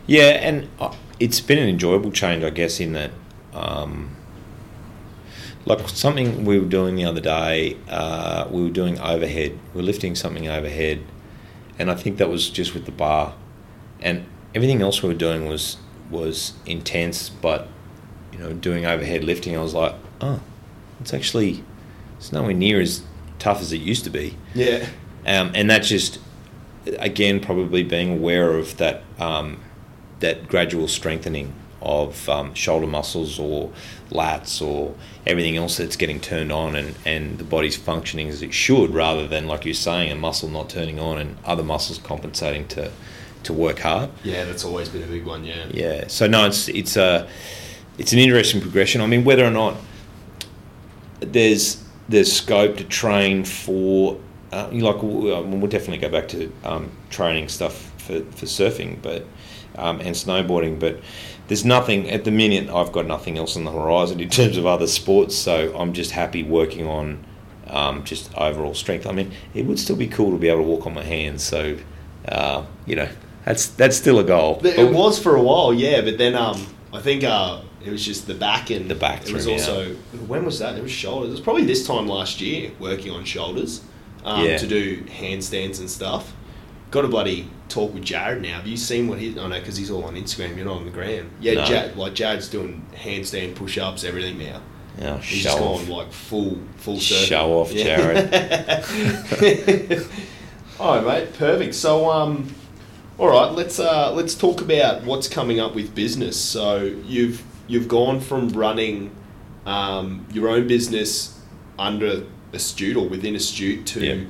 Yeah, and uh, it's been an enjoyable change, I guess, in that um, like something we were doing the other day. Uh, we were doing overhead. We were lifting something overhead, and I think that was just with the bar, and everything else we were doing was was intense. But you know, doing overhead lifting, I was like, oh, it's actually it's nowhere near as tough as it used to be. Yeah. Um, and that just again probably being aware of that um, that gradual strengthening of um, shoulder muscles or lats or everything else that's getting turned on and, and the body's functioning as it should rather than like you're saying a muscle not turning on and other muscles compensating to to work hard Yeah, that's always been a big one. Yeah. yeah so no it's it's a it's an interesting progression I mean whether or not there's there's scope to train for uh, like we'll we'll definitely go back to um, training stuff for, for surfing but um, and snowboarding but there's nothing at the minute I've got nothing else on the horizon in terms of other sports so I'm just happy working on um, just overall strength I mean it would still be cool to be able to walk on my hands so uh, you know that's that's still a goal It was for a while, yeah, but then um, I think uh, it was just the back and The back It was also when was that? It was shoulders. It was probably this time last year working on shoulders um, Yeah. to do handstands and stuff. Got to bloody talk with Jared now. Have you seen what he? I know because he's all on Instagram. You're not on the gram. Yeah, No. Jared, like Jared's doing handstand push-ups, everything now. yeah, He's show just off. gone like full full circle. Show off, Jared. all right, mate. Perfect. So, um, all right, let's uh, let's talk about what's coming up with business. So you've you've gone from running um, your own business under Astute or within Astute to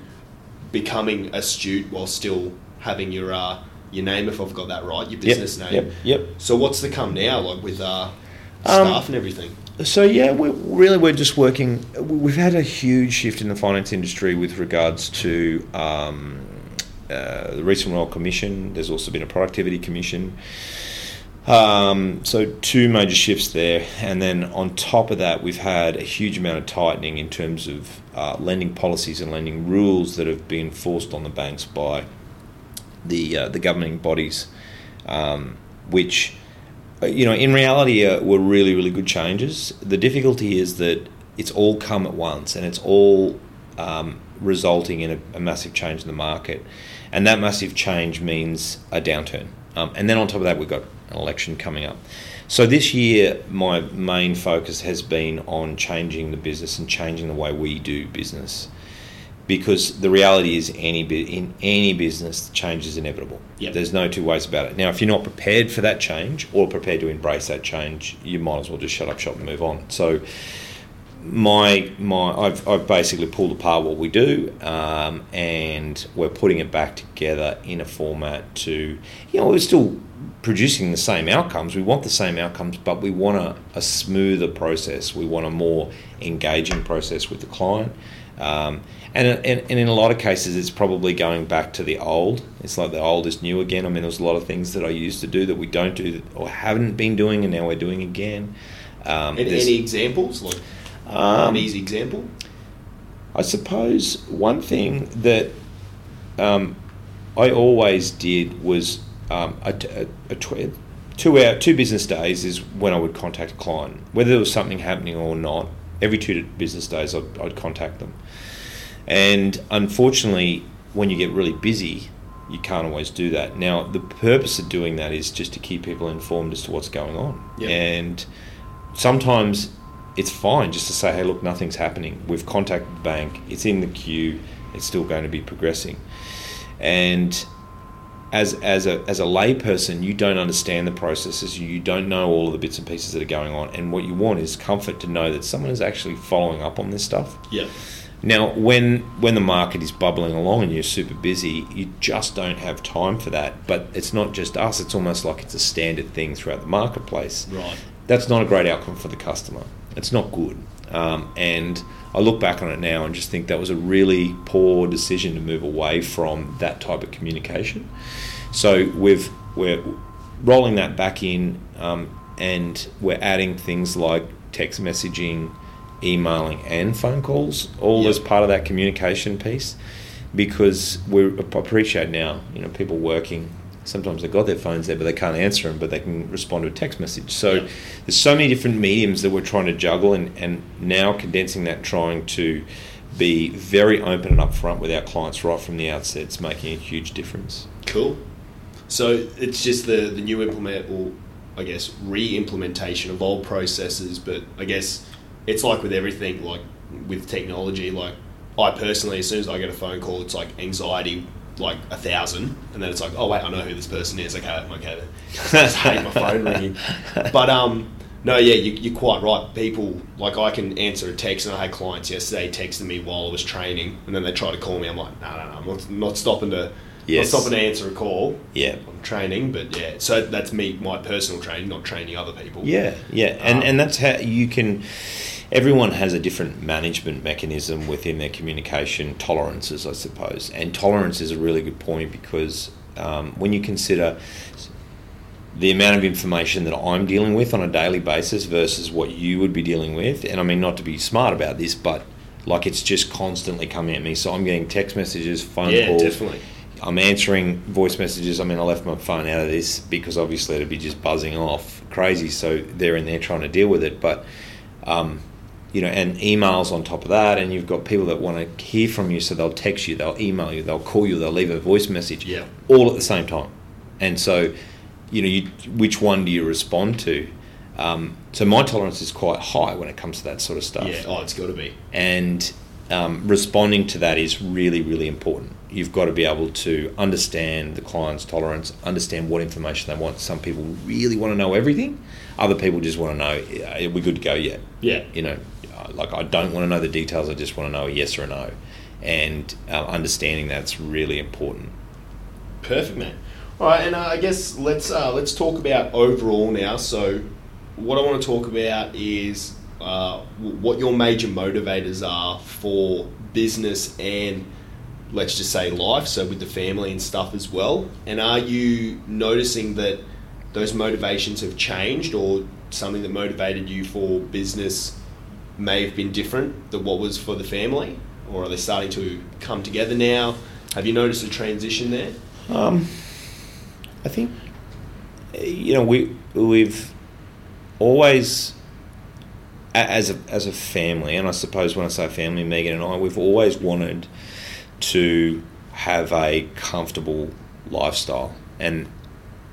becoming Astute while still having your uh, your name, if I've got that right, your Yep, business name. Yep, yep. So what's to come now, like with uh, Um, staff and everything? So yeah, we're, really we're just working. We've had a huge shift in the finance industry with regards to um, uh, the recent Royal Commission. There's also been a productivity commission. Um, so two major shifts there, and then on top of that, we've had a huge amount of tightening in terms of uh, lending policies and lending rules that have been forced on the banks by the uh, the governing bodies, um, which uh, you know in reality uh, were really really good changes. The difficulty is that it's all come at once, and it's all um, resulting in a, a massive change in the market, and that massive change means a downturn. Um, and then on top of that, we've got an election coming up. So this year, my main focus has been on changing the business and changing the way we do business because the reality is any in any business change is inevitable. Yep. There's no two ways about it. Now, if you're not prepared for that change or prepared to embrace that change, you might as well just shut up shop and move on. So, my my I've, I've basically pulled apart what we do, um, and we're putting it back together in a format to you know we're still producing the same outcomes. We want the same outcomes, but we want a, a smoother process. We want a more engaging process with the client. Um, and, and, and in a lot of cases, it's probably going back to the old. It's like the old is new again. I mean, there's a lot of things that I used to do that we don't do or haven't been doing, and now we're doing again. Um, Any, any examples? Like Um, an easy example? I suppose one thing that um, I always did was um, a, a, a tw- two hour, two business days is when I would contact a client, whether there was something happening or not. Every two business days, I'd, I'd contact them, and unfortunately, when you get really busy, you can't always do that. Now, the purpose of doing that is just to keep people informed as to what's going on, Yep. and sometimes it's fine just to say, hey, look, nothing's happening. We've contacted the bank, it's in the queue, it's still going to be progressing. And as, as, a, as a layperson, you don't understand the processes, you don't know all of the bits and pieces that are going on. And what you want is comfort to know that someone is actually following up on this stuff. Yeah. Now, when when the market is bubbling along and you're super busy, you just don't have time for that. But it's not just us; it's almost like it's a standard thing throughout the marketplace. Right. That's not a great outcome for the customer. It's not good. Um, and I look back on it now and just think that was a really poor decision to move away from that type of communication. So we've we're rolling that back in, um, and we're adding things like text messaging, emailing, and phone calls, all Yep. as part of that communication piece, because we appreciate now, you know, people working sometimes they've got their phones there, but they can't answer them, but they can respond to a text message. So Yeah. there's so many different mediums that we're trying to juggle, and, and now condensing that, trying to be very open and upfront with our clients right from the outset, it's making a huge difference. Cool. So it's just the the new implement or I guess re-implementation of old processes, but I guess it's like with everything, like with technology. Like I personally, as soon as I get a phone call, it's like anxiety, like a thousand, and then it's like, oh wait, I know who this person is. Okay, I'm okay. I hate my phone ringing. But um, no, yeah, you, you're quite right. People like I can answer a text, and I had clients yesterday texting me while I was training, and then they try to call me. I'm like, no, no, no, I'm not, not stopping to. Yes. Not stopping to answer a call. Yeah. I'm training, but yeah, so that's me, my personal training, not training other people. Yeah, yeah, and Um, and that's how you can. Everyone has a different management mechanism within their communication tolerances, I suppose. And tolerance is a really good point because um, when you consider the amount of information that I'm dealing with on a daily basis versus what you would be dealing with, and I mean not to be smart about this, but like it's just constantly coming at me. So I'm getting text messages, phone Yeah, calls, definitely. I'm answering voice messages. I mean, I left my phone out of this because obviously it'd be just buzzing off crazy. So they're in there trying to deal with it. But, um, you know, and emails on top of that. And you've got people that want to hear from you. So they'll text you, they'll email you, they'll call you, they'll leave a voice message Yeah. all at the same time. And so, you know, you, which one do you respond to? Um, so my tolerance is quite high when it comes to that sort of stuff Yeah, oh, it's got to be. and um, responding to that is really really important you've got to be able to understand the client's tolerance understand what information they want some people really want to know everything other people just want to know "Yeah, are we good to go yet Yeah. you know like i don't want to know the details i just want to know a yes or a no and uh, understanding that's really important Perfect, man. All right, and uh, I guess let's uh, let's talk about overall now. So, what I want to talk about is uh, what your major motivators are for business and let's just say life. So, with the family and stuff as well. And are you noticing that those motivations have changed, or something that motivated you for business may have been different than what was for the family, or are they starting to come together now? Have you noticed a transition there? Um, I think you know we we've always as a as a family, and I suppose when I say family, Megan and I, we've always wanted to have a comfortable lifestyle, and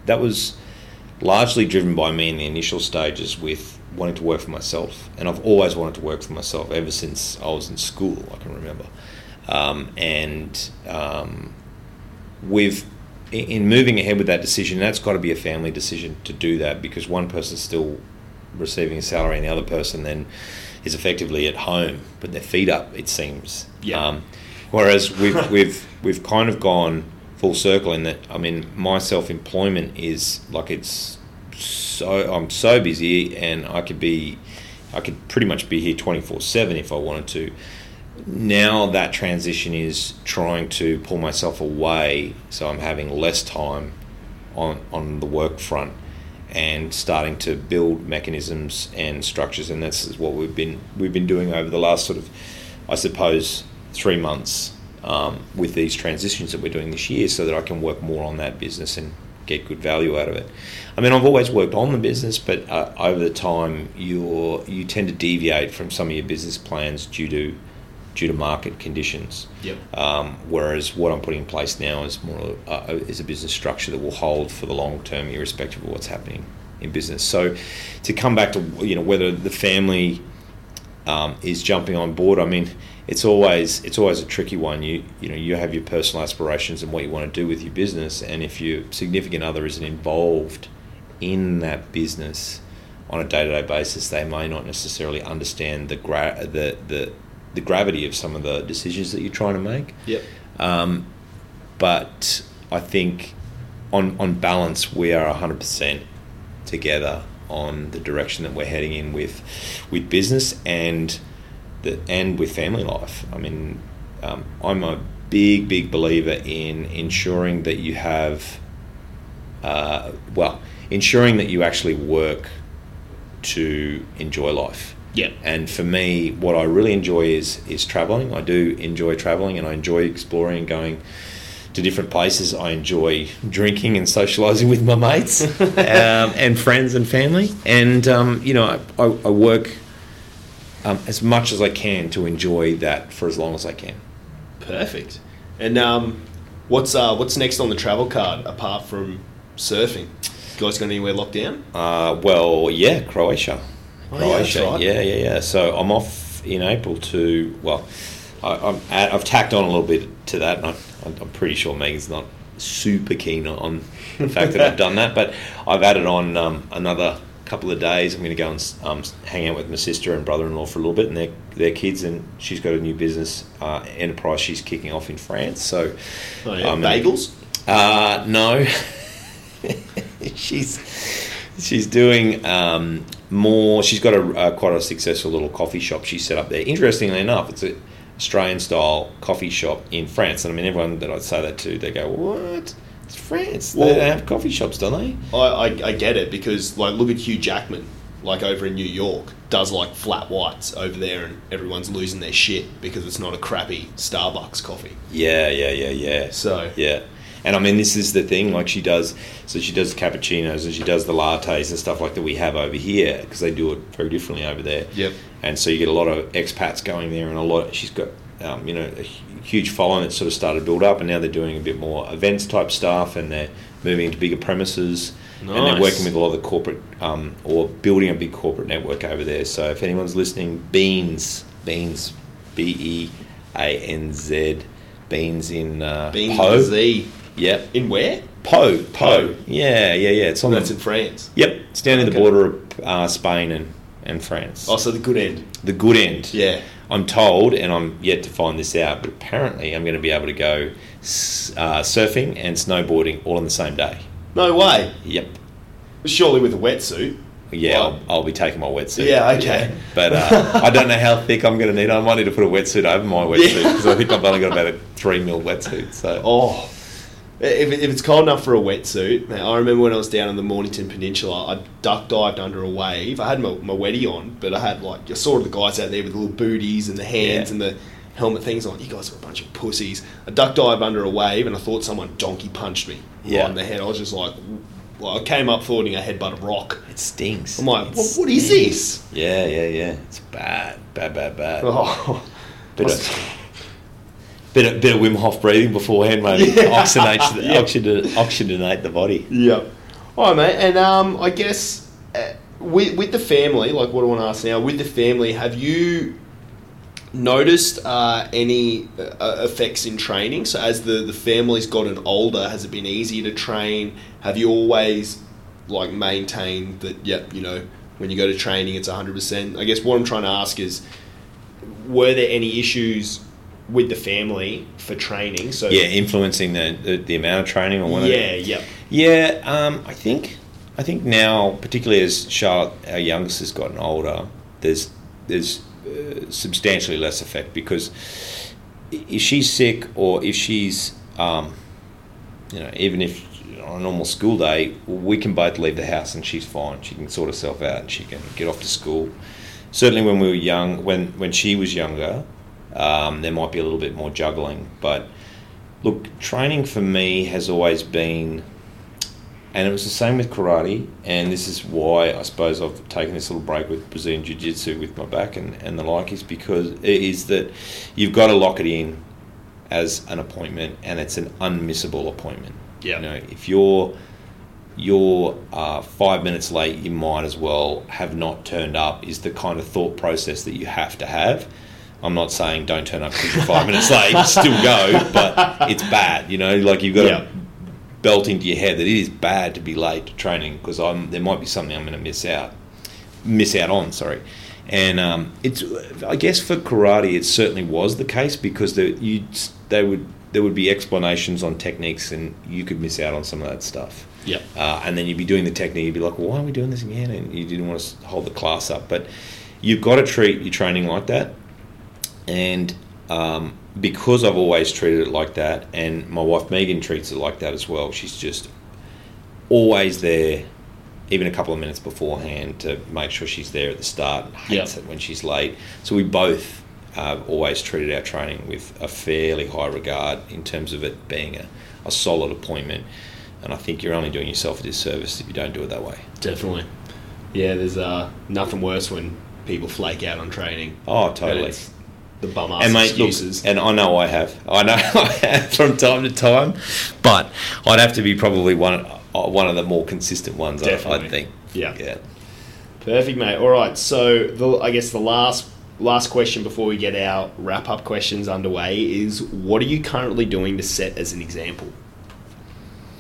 that was largely driven by me in the initial stages with wanting to work for myself, and I've always wanted to work for myself ever since I was in school. I can remember, um, and um, with in in moving ahead with that decision, that's got to be a family decision to do that because one person's still receiving a salary and the other person then is effectively at home, but their feet up. It seems. Yeah. Um, whereas we've we've we've kind of gone full circle in that. I mean, my self employment is like it's so I'm so busy and I could be I could pretty much be here twenty four seven if I wanted to now that transition is trying to pull myself away so I'm having less time on on the work front and starting to build mechanisms and structures and that's what we've been we've been doing over the last sort of I suppose three months um, with these transitions that we're doing this year so that I can work more on that business and get good value out of it. I mean, I've always worked on the business, but uh, over the time, you're you tend to deviate from some of your business plans due to due to market conditions. Yep. Um, whereas what I'm putting in place now is more uh, is a business structure that will hold for the long term, irrespective of what's happening in business. So, to come back to you know whether the family um, is jumping on board, I mean, it's always it's always a tricky one. You you know you have your personal aspirations and what you want to do with your business, and if your significant other isn't involved in that business on a day to day basis, they may not necessarily understand the gra- the the the gravity of some of the decisions that you're trying to make. Yep. Um, but I think on on balance, we are hundred percent together on the direction that we're heading in with with business and the and with family life. I mean, um, I'm a big big believer in ensuring that you have uh, well ensuring that you actually work to enjoy life. Yeah. And for me, what I really enjoy is is traveling. I do enjoy traveling, and I enjoy exploring and going to different places. I enjoy drinking and socialising with my mates um, and friends and family. And um, you know, I, I, I work um, as much as I can to enjoy that for as long as I can. Perfect. And um, what's uh, what's next on the travel card apart from surfing? You guys got anywhere locked down? Uh, well, yeah, Croatia. Oh, yeah, Croatia, right. yeah, yeah, yeah. So I'm off in April to well, I, I'm at, I've tacked on a little bit to that, and I, I'm pretty sure Megan's not super keen on the fact that I've done that, but I've added on um, another couple of days. I'm going to go and um, hang out with my sister and brother-in-law for a little bit, and their their kids, and she's got a new business uh, enterprise she's kicking off in France. So Oh, yeah. Um, Bagels? uh, no. she's she's doing um, more. She's got a, a quite a successful little coffee shop she set up there. Interestingly enough, it's a Australian style coffee shop in France. And I mean, everyone that I say that to, they go, "What? It's France. Well- they don't have coffee shops, don't they?" I, I, I get it because like look at Hugh Jackman, like over in New York, does like flat whites over there, and everyone's losing their shit because it's not a crappy Starbucks coffee. Yeah, yeah, yeah, yeah. So Yeah. And I mean, this is the thing. Like she does, so she does cappuccinos and she does the lattes and stuff like that we have over here because they do it very differently over there. Yep. And so you get a lot of expats going there, and a lot. She's got, um, you know, a huge following that sort of started to build up, and now they're doing a bit more events type stuff, and they're moving into bigger premises, and they're working with a lot of the corporate, um, or building a big corporate network over there. So if anyone's listening, Beanz, Beanz, B E A N Z, Beanz in uh, Beanz Pau. with a Z. Yep. In where? Pau, Pau. Pau. Yeah, yeah, yeah. It's on That's the, in France. Yep, it's down in the border of uh, Spain and, and France. Oh, so the good end. The good end. Yeah. I'm told, and I'm yet to find this out, but apparently I'm going to be able to go uh, surfing and snowboarding all on the same day. No way. Yep. Surely with a wetsuit. Yeah, I'll, I'll be taking my wetsuit. Yeah, okay. But uh, I don't know how thick I'm going to need. I might need to put a wetsuit over my wetsuit Yeah. because I think I've only got about a three mil wetsuit. So Oh, if, if it's cold enough for a wetsuit, man, I remember when I was down in the Mornington Peninsula, I duck dived under a wave. I had my, my wetty on, but I had like I saw the guys out there with the little booties and the hands Yeah. and the helmet things on. You guys are a bunch of pussies. I duck dive under a wave, and I thought someone donkey punched me Yeah. right in the head. I was just like, well, I came up thought I headbutt a rock. it stings. I'm like, It what, what is this? Yeah, yeah, yeah. It's bad, bad, bad, bad. Oh, of, bit of, bit of Wim Hof breathing beforehand, maybe Yeah. oxygenate, the, Yeah. oxygenate, oxygenate the body. Yeah. All right, mate. And um, I guess uh, with with the family, like what I want to ask now, with the family, have you noticed uh, any uh, effects in training? So as the the family's gotten older, has it been easier to train? Have you always like maintained that? Yep, you know, when you go to training, it's hundred percent. I guess what I'm trying to ask is, were there any issues? With the family for training, so Yeah, influencing the, the, the amount of training or whatever. yeah, yeah, Yeah, um, I think I think now, particularly as Charlotte, our youngest, has gotten older, there's there's uh, substantially less effect because if she's sick or if she's um, you know even if on a normal school day we can both leave the house and she's fine. She can sort herself out and she can get off to school. Certainly, when we were young, when when she was younger, um, there might be a little bit more juggling, but look, training for me has always been, and it was the same with karate, and this is why I suppose I've taken this little break with Brazilian Jiu Jitsu with my back and, and the like, is because it is that you've got to lock it in as an appointment, and it's an unmissable appointment. Yeah. You know, if you're you're uh, five minutes late, you might as well have not turned up. Is the kind of thought process that you have to have. I'm not saying don't turn up because you're five minutes late. Still go, but it's bad. You know, like you've got Yeah. to belt into your head that it is bad to be late to training because I'm there might be something I'm going to miss out, miss out on. Sorry, and um, it's I guess for karate it certainly was the case because the, you they would there would be explanations on techniques and you could miss out on some of that stuff. Yep. Uh, and then you'd be doing the technique, you'd be like, well, why are we doing this again? And you didn't want to hold the class up. But you've got to treat your training like that. And um, because I've always treated it like that, and my wife Megan treats it like that as well, she's just always there, even a couple of minutes beforehand, to make sure she's there at the start. And Hates Yep. it when she's late. So we both I've always treated our training with a fairly high regard in terms of it being a, a solid appointment. And I think you're only doing yourself a disservice if you don't do it that way. Definitely. Yeah, there's uh, nothing worse when people flake out on training. Oh, totally. it's The bum ass And mate, look, and I know I have. I know I have from time to time, but I'd have to be probably one uh, one of the more consistent ones. I, Definitely. I think. Yeah. Yeah. Perfect, mate. All right. So the, I guess the last last question before we get our wrap up questions underway is: What are you currently doing to set as an example?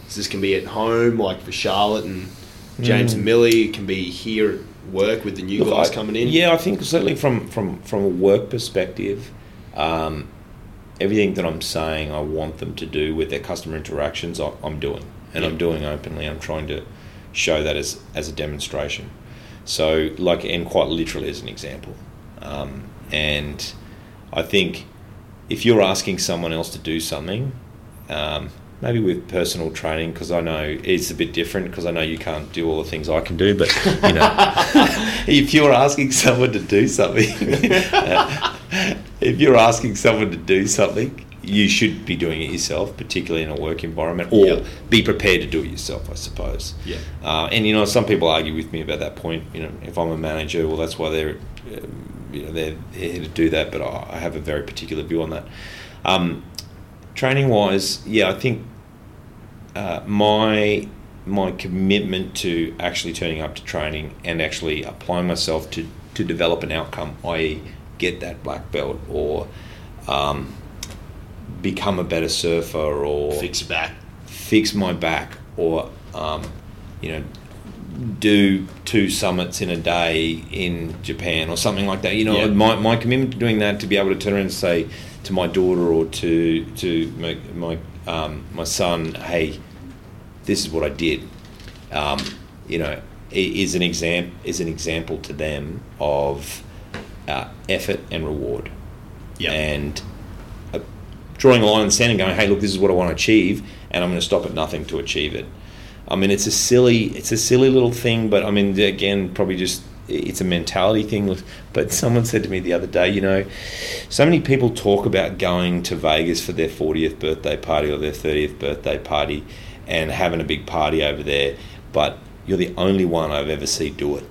So this can be at home, like for Charlotte and James and Millie. It can be here at work with the new Look, guys I- coming in. Yeah, I think certainly from from from a work perspective, um, everything that I'm saying I want them to do with their customer interactions, I, I'm doing, and I'm doing openly. I'm trying to show that as as a demonstration. So, like, and quite literally as an example. Um, and I think if you're asking someone else to do something, um, maybe with personal training, because I know it's a bit different, because I know you can't do all the things I can do, but you know, if you're asking someone to do something, if you're asking someone to do something, you should be doing it yourself, particularly in a work environment, or Yeah. be prepared to do it yourself, I suppose. Yeah. Uh, and you know, some people argue with me about that point. You know, if I'm a manager, well, that's why they're, um, you know, they're here to do that. But I I have a very particular view on that. Um, training wise, yeah, I think uh, my my commitment to actually turning up to training and actually applying myself to to develop an outcome, i.e., get that black belt or um, become a better surfer or Fix back. fix my back or um, you know do two summits in a day in Japan or something like that you know Yeah. my, my commitment to doing that to be able to turn around and say to my daughter or to to my my, um, my son hey this is what I did um, you know is an exam is an example to them of uh, effort and reward Yeah. and uh, drawing a line in the sand and going, "Hey, look, this is what I want to achieve, and I'm going to stop at nothing to achieve it." I mean, it's a silly, it's a silly little thing, but I mean, again, probably just it's a mentality thing. But someone said to me the other day, you know, so many people talk about going to Vegas for their 40th birthday party or their 30th birthday party and having a big party over there, but you're the only one I've ever seen do it.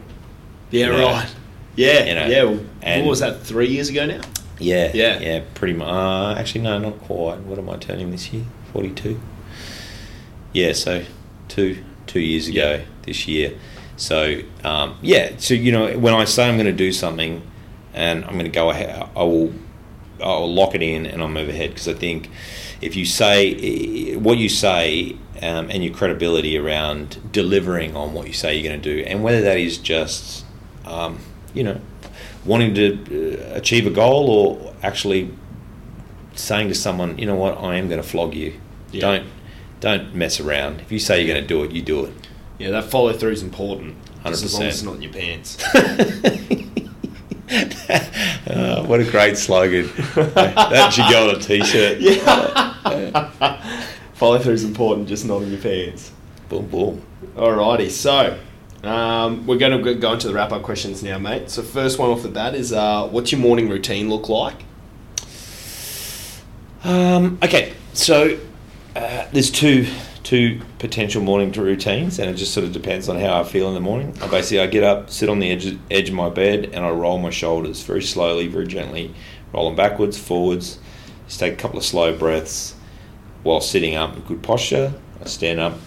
Yeah, Yeah. right. Yeah, You know, yeah. Well, and- what was that? Three years ago now. Yeah, Yeah. yeah, pretty much. Uh, actually, no, not quite. What am I turning this year? Forty-two. Yeah, so two two years ago Yeah. this year. So um, yeah, so you know, when I say I'm going to do something, and I'm going to go ahead, I will, I'll lock it in and I'll move ahead because I think if you say what you say um, and your credibility around delivering on what you say you're going to do, and whether that is just, um, you know, wanting to uh, achieve a goal or actually saying to someone, you know what, I am going to flog you. Yeah. Don't don't mess around. If you say you're going to do it, you do it. Yeah, that follow through is important. Just as long as it's not in your pants. Uh, what a great slogan! that should go on a t-shirt. yeah. follow through is important, just not in your pants. Boom, boom. Alrighty, so um, we're going to go into the wrap up questions now, mate. So first one off the bat is, uh, what's your morning routine look like? Um, okay, so uh, there's two two potential morning routines, and it just sort of depends on how I feel in the morning. I basically I get up, sit on the edge edge of my bed, and I roll my shoulders very slowly, very gently, rolling backwards, forwards. Just take a couple of slow breaths while sitting up in good posture. I stand up,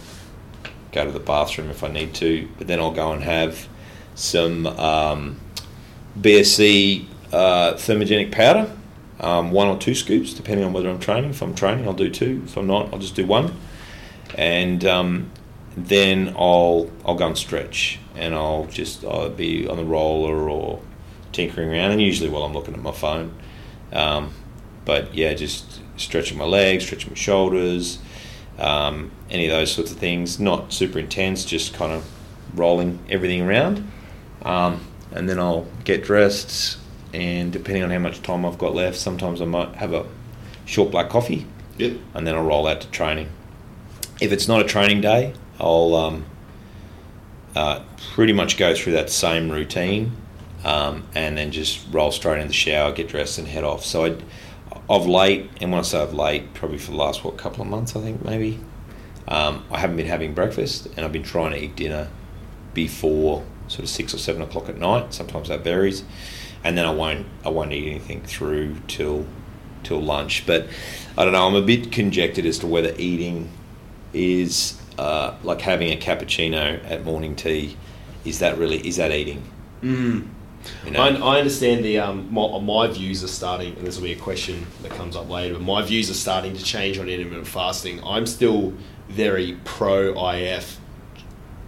go to the bathroom if I need to, but then I'll go and have some um, BSC uh, thermogenic powder, um, one or two scoops, depending on whether I'm training. If I'm training, I'll do two. If I'm not, I'll just do one. And um, then I'll I'll go and stretch, and I'll just I'll be on the roller or tinkering around, and usually while I'm looking at my phone. Um, but yeah, just stretching my legs, stretching my shoulders, um, any of those sorts of things. Not super intense, just kind of rolling everything around. Um, and then I'll get dressed, and depending on how much time I've got left, sometimes I might have a short black coffee, Yep. and then I'll roll out to training. If it's not a training day, I'll um, uh, pretty much go through that same routine um, and then just roll straight in the shower, get dressed, and head off. So I, of late, and when I say of late, probably for the last what couple of months, I think maybe, um, I haven't been having breakfast, and I've been trying to eat dinner before sort of six or seven o'clock at night. Sometimes that varies, and then I won't I won't eat anything through till till lunch. But I don't know. I'm a bit conjectured as to whether eating is uh, like having a cappuccino at morning tea. Is that really is that eating? Mm. You know? I, I understand the um, my, my views are starting, and this will be a question that comes up later. But my views are starting to change on intermittent fasting. I'm still very pro IF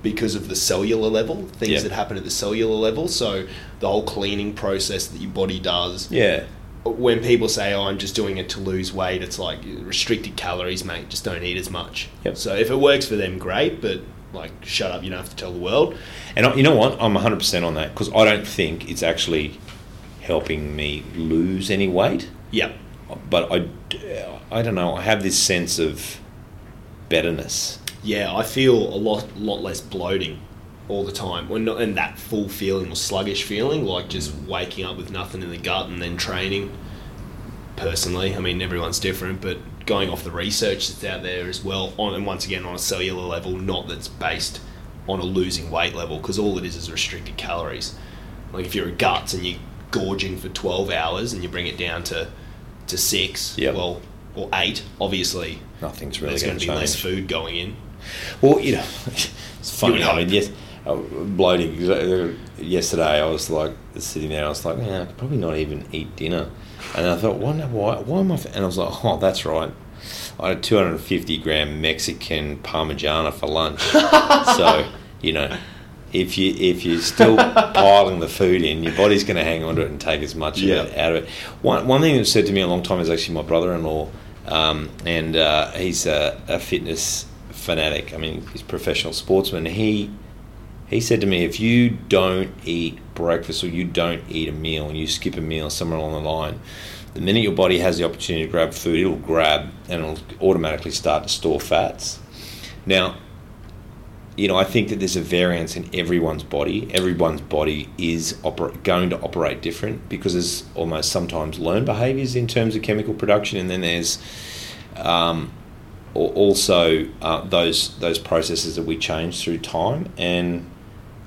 because of the cellular level, things Yeah. that happen at the cellular level. So the whole cleaning process that your body does. yeah. When people say, "Oh, I'm just doing it to lose weight," it's like restricted calories, mate. Just don't eat as much. Yep. So if it works for them, great. But like, shut up. You don't have to tell the world. And I, you know what? I'm 100% on that because I don't think it's actually helping me lose any weight. Yep. But I, I don't know. I have this sense of betterness. Yeah, I feel a lot, lot less bloating all the time. When not, and that full feeling or sluggish feeling, like just waking up with nothing in the gut and then training. Personally, I mean, everyone's different, but going off the research that's out there as well, on and once again on a cellular level, not that's based on a losing weight level, because all it is is restricted calories. Like if you're a guts and you're gorging for 12 hours and you bring it down to to six, Yep. well, or eight, obviously Nothing's really going to be change. less food going in. Well, you know, it's funny. I mean, yes, bloating. Yesterday, I was like sitting there. I was like, yeah, I could probably not even eat dinner. And I thought, wonder why? Why am I? f-" And I was like, oh, that's right. I had 250 gram Mexican Parmigiana for lunch. so, you know, if you if you're still piling the food in, your body's going to hang on to it and take as much Yeah. of it out of it. One one thing that said to me a long time is actually my brother-in-law, um, and uh, he's a, a fitness fanatic. I mean, he's a professional sportsman. He he said to me, if you don't eat breakfast or you don't eat a meal and you skip a meal somewhere along the line, the minute your body has the opportunity to grab food, it'll grab and it'll automatically start to store fats. Now, you know, I think that there's a variance in everyone's body. Everyone's body is oper- going to operate different because there's almost sometimes learned behaviors in terms of chemical production, and then there's um, also uh, those those processes that we change through time. And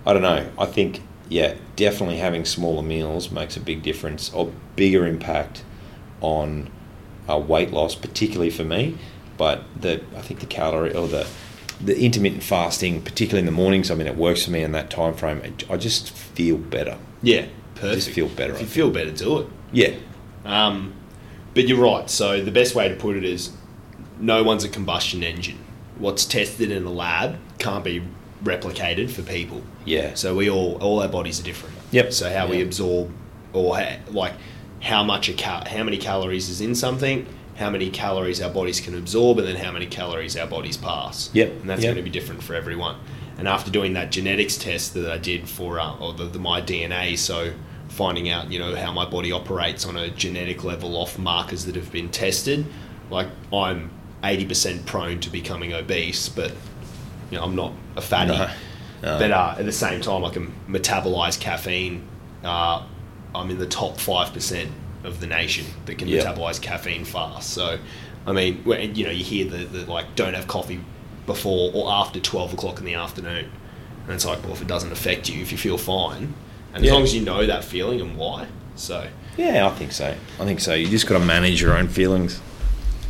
I don't know. I think yeah, definitely having smaller meals makes a big difference or bigger impact on uh, weight loss, particularly for me. But the I think the calorie or the the intermittent fasting, particularly in the mornings, I mean, it works for me in that time frame. I just feel better. Yeah, perfect. Just feel better, If I you feel better, do it. Yeah, Um, but you're right. So the best way to put it is, no one's a combustion engine. What's tested in a lab can't be replicated for people. yeah, So we all, all our bodies are different. Yep. So how we absorb, or ha- like how much a cal- how many calories is in something, how many calories our bodies can absorb, and then how many calories our bodies pass. Yep. And that's Yep. going to be different for everyone. And after doing that genetics test that I did for uh, or the, the my DNA, so finding out you know how my body operates on a genetic level off markers that have been tested, like I'm eighty percent prone to becoming obese, but you know I'm not a fatty. No. No. But uh, at the same time, I can metabolize caffeine. Uh, I'm in the top five percent of the nation that can Yeah. metabolize caffeine fast. So, I mean, you know, you hear the, the like, don't have coffee before or after twelve o'clock in the afternoon, and it's like, well, if it doesn't affect you, if you feel fine, and as long as you know that feeling and why. So, yeah. I think so. I think so. You just got to manage your own feelings.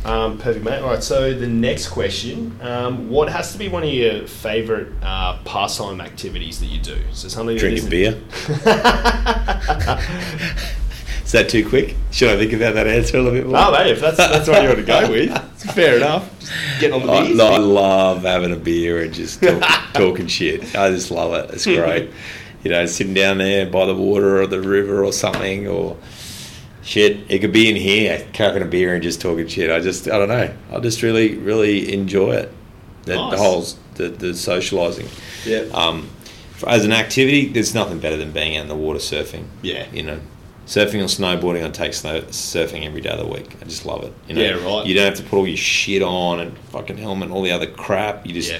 Um, perfect, mate. All right. So the next question: um, What has to be one of your favorite uh, pastime activities that you do? So something Drinking beer. Is that too quick? Should I think about that answer a little bit more? No, mate, if that's that's what you want to go with, it's fair enough. Just getting on the I, beers. I love having a beer and just talk, talking shit. I just love it. It's great. you know, sitting down there by the water or the river or something, or shit. It could be in here, cracking a beer and just talking shit. I just, I don't know. I just really, really enjoy it. The, Nice. the whole, the, the socialising. Yeah. Um, for, as an activity, there's nothing better than being out in the water surfing. Yeah. You know, surfing or snowboarding, I take snow, surfing every day of the week. I just love it. You know, Yeah, right. You don't have to put all your shit on and fucking helmet and all the other crap. You just Yeah.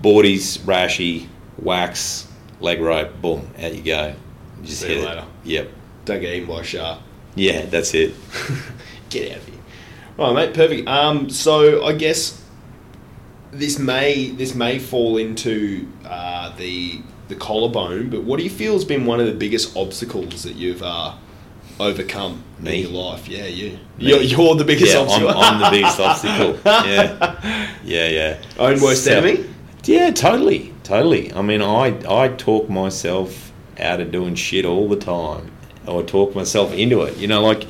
boardies, rashy, wax, leg rope, boom, out you go. You just See hit you it. later. Yep. Don't get eaten by a shark. Yeah, that's it. Get out of here. All right, mate. Perfect. Um, so I guess this may this may fall into uh, the the collarbone, but what do you feel has been one of the biggest obstacles that you've uh, overcome Me? in your life? Yeah, you. You're, you're the biggest yeah, I'm, obstacle. I'm the biggest obstacle. Yeah, yeah, yeah. Own worst So- enemy. Yeah, totally, totally. I mean, I I talk myself out of doing shit all the time, or talk myself into it. You know, like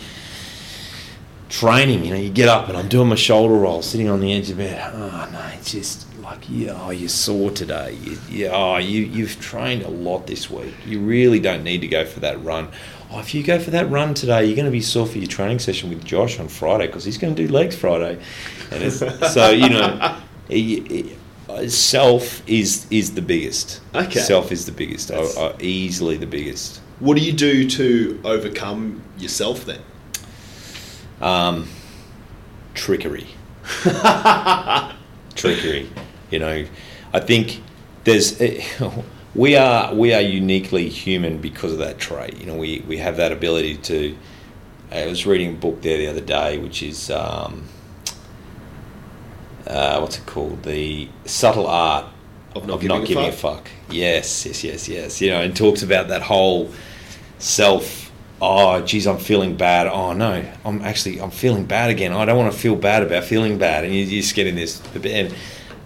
training. You know, you get up and I'm doing my shoulder roll, sitting on the edge of bed. Oh no, it's just like yeah, oh, you're sore today. You, yeah, oh, you you've trained a lot this week. You really don't need to go for that run. Oh, if you go for that run today, you're going to be sore for your training session with Josh on Friday because he's going to do legs Friday. And it's, so you know, it- it- uh, self is is the biggest. Okay. self is the biggest. That's- uh, easily the biggest. What do you do to overcome yourself then? Um, trickery. trickery. You know, I think there's we are we are uniquely human because of that trait. You know, we we have that ability to. I was reading a book there the other day, which is um, uh, what's it called? The subtle art Of not of giving not a giving a fuck? fuck. Yes, yes, yes, yes. You know, and talks about that whole self. Oh, geez, I'm feeling bad. Oh no, I'm actually I'm feeling bad again. I don't want to feel bad about feeling bad, and you, you just get in this. And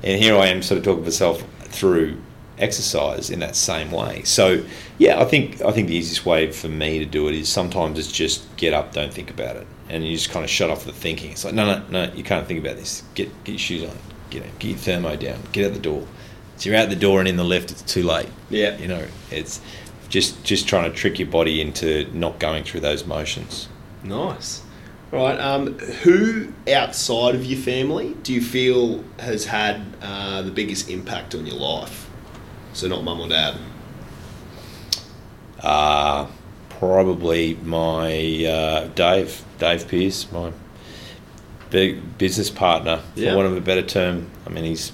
and here I am, sort of talking to myself through exercise in that same way. So yeah, I think I think the easiest way for me to do it is sometimes it's just get up, don't think about it, and you just kind of shut off the thinking. It's like no, no, no, you can't think about this. Get get your shoes on. Get get your thermo down. Get out the door. So you're out the door and in the lift, it's too late. Yeah. You know, it's just just trying to trick your body into not going through those motions. Nice. All right. Um, who outside of your family do you feel has had uh, the biggest impact on your life? So not mum or dad. Uh, probably my uh, Dave, Dave Pierce, my big business partner, for Yeah. want of a better term. I mean, he's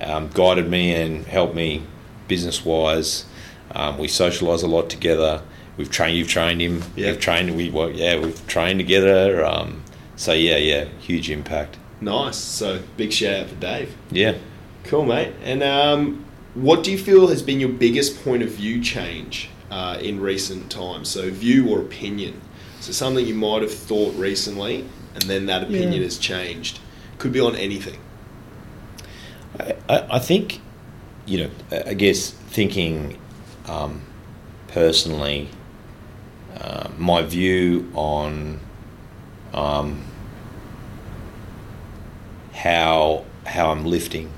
um, guided me and helped me business wise. Um, we socialise a lot together. We've trained. You've trained him. Yeah. We've trained. We well, yeah. We've trained together. Um, so yeah, yeah, huge impact. Nice. So big shout out for Dave. Yeah. Cool, mate. And um, what do you feel has been your biggest point of view change uh, in recent times? So view or opinion. So something you might have thought recently, and then that opinion Yeah. has changed. Could be on anything. I, I I think, you know, I I guess thinking um, personally, uh, my view on um, how how I'm lifting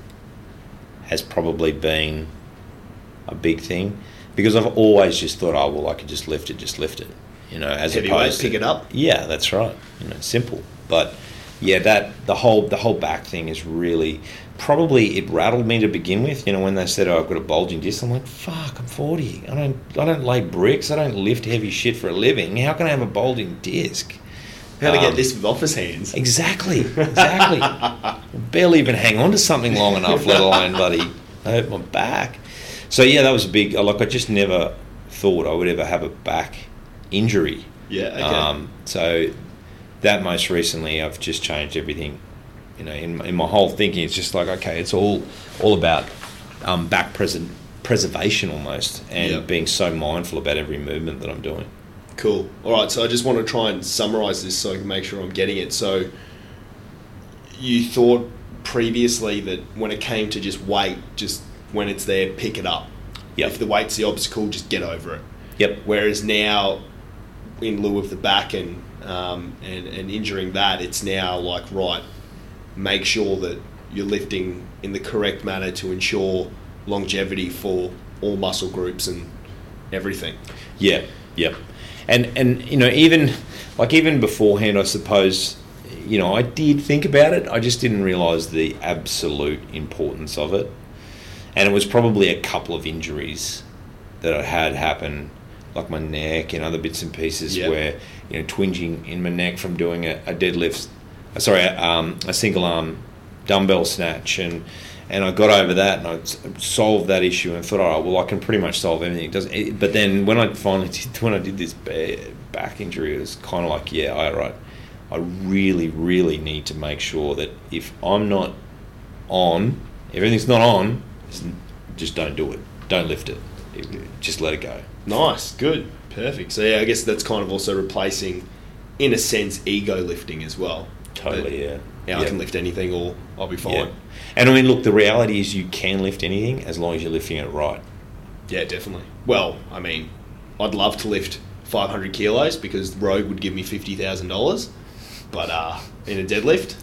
has probably been a big thing because I've always just thought, oh well, I could just lift it, just lift it, you know, as Heavyweight, opposed pick to, it up. yeah, that's right. You know, simple. But yeah, that the whole the whole back thing is really probably it rattled me to begin with. You know, when they said, "Oh, I've got a bulging disc," I'm like, "Fuck, I'm 40. I don't I don't lay bricks. I don't lift heavy shit for a living. How can I have a bulging disc?" How to get Um, this with office hands? Exactly, exactly. Barely even hang on to something long enough, let alone bloody hurt my back. So yeah, that was a big. Like I just never thought I would ever have a back injury. Yeah. Okay. Um, so that most recently, I've just changed everything. You know, in, in my whole thinking, it's just like okay, it's all all about um, back present preservation almost, and Yeah. being so mindful about every movement that I'm doing. Cool. All right. So I just want to try and summarize this so I can make sure I'm getting it. So you thought previously that when it came to just weight, just when it's there, pick it up. Yep. If the weight's the obstacle, just get over it. Yep. Whereas now, in lieu of the back and um, and, and injuring that, it's now like right, make sure that you're lifting in the correct manner to ensure longevity for all muscle groups and everything. Yeah, yeah, and and you know even like even beforehand, I suppose you know I did think about it. I just didn't realise the absolute importance of it, and it was probably a couple of injuries that I had happen, like my neck and other bits and pieces, Yeah. where you know twinging in my neck from doing a, a deadlift, sorry, a, um, a single arm dumbbell snatch and. and I got over that and I solved that issue and thought, right, well, I can pretty much solve anything. Doesn't, it, but then when I finally did, when I did this back injury, it was kind of like, yeah, all right, I really, really need to make sure that if I'm not on, if everything's not on, just don't do it. Don't lift. It- Just let it go. Nice, good, perfect. So yeah, I guess that's kind of also replacing, in a sense, ego lifting as well. Totally, yeah. Yeah, I can lift anything, or I'll be fine. Yeah. And I mean, look, the reality is you can lift anything as long as you're lifting it right. Yeah, definitely. Well, I mean, I'd love to lift 500 kilos because Rogue would give me $50,000, but uh, in a deadlift.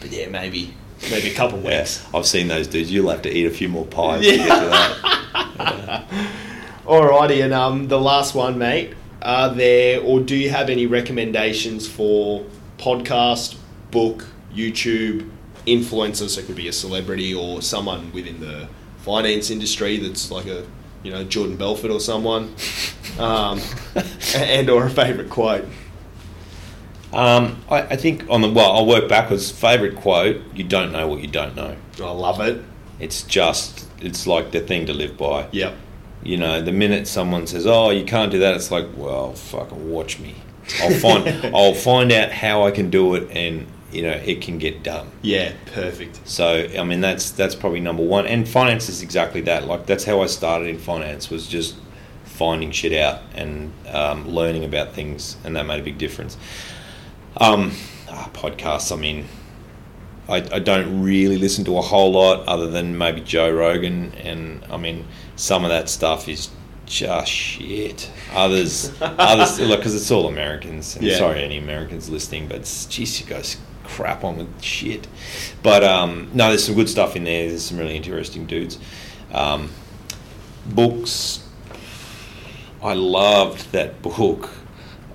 But yeah, maybe maybe a couple Yeah, weeks. I've seen those dudes. You'll have to eat a few more pies to get to that. Alrighty, and um, the last one, mate. Are there, or do you have any recommendations for podcast, book, YouTube, influencers? So it could be a celebrity or someone within the finance industry that's like a, you know, Jordan Belfort or someone, um, and or a favorite quote. Um, I, I think on the well, I'll work backwards. Favorite quote: "You don't know what you don't know." I love it. It's just, it's like the thing to live by. Yep. You know, the minute someone says, "Oh, you can't do that," it's like, well, fucking watch me. I'll find, I'll find out how I can do it, and you know, it can get done. Yeah. Perfect. So I mean that's that's probably number one. And finance is exactly that. Like that's how I started in finance was just finding shit out and um, learning about things, and that made a big difference. Um, ah, podcasts. I mean, I, I don't really listen to a whole lot other than maybe Joe Rogan, and I mean some of that stuff is just shit. Others, others, look, because it's all Americans. And Yeah. Sorry, any Americans listening, but geez, you guys crap on with shit. But um, no, there's some good stuff in there. There's some really interesting dudes. Um, books. I loved that book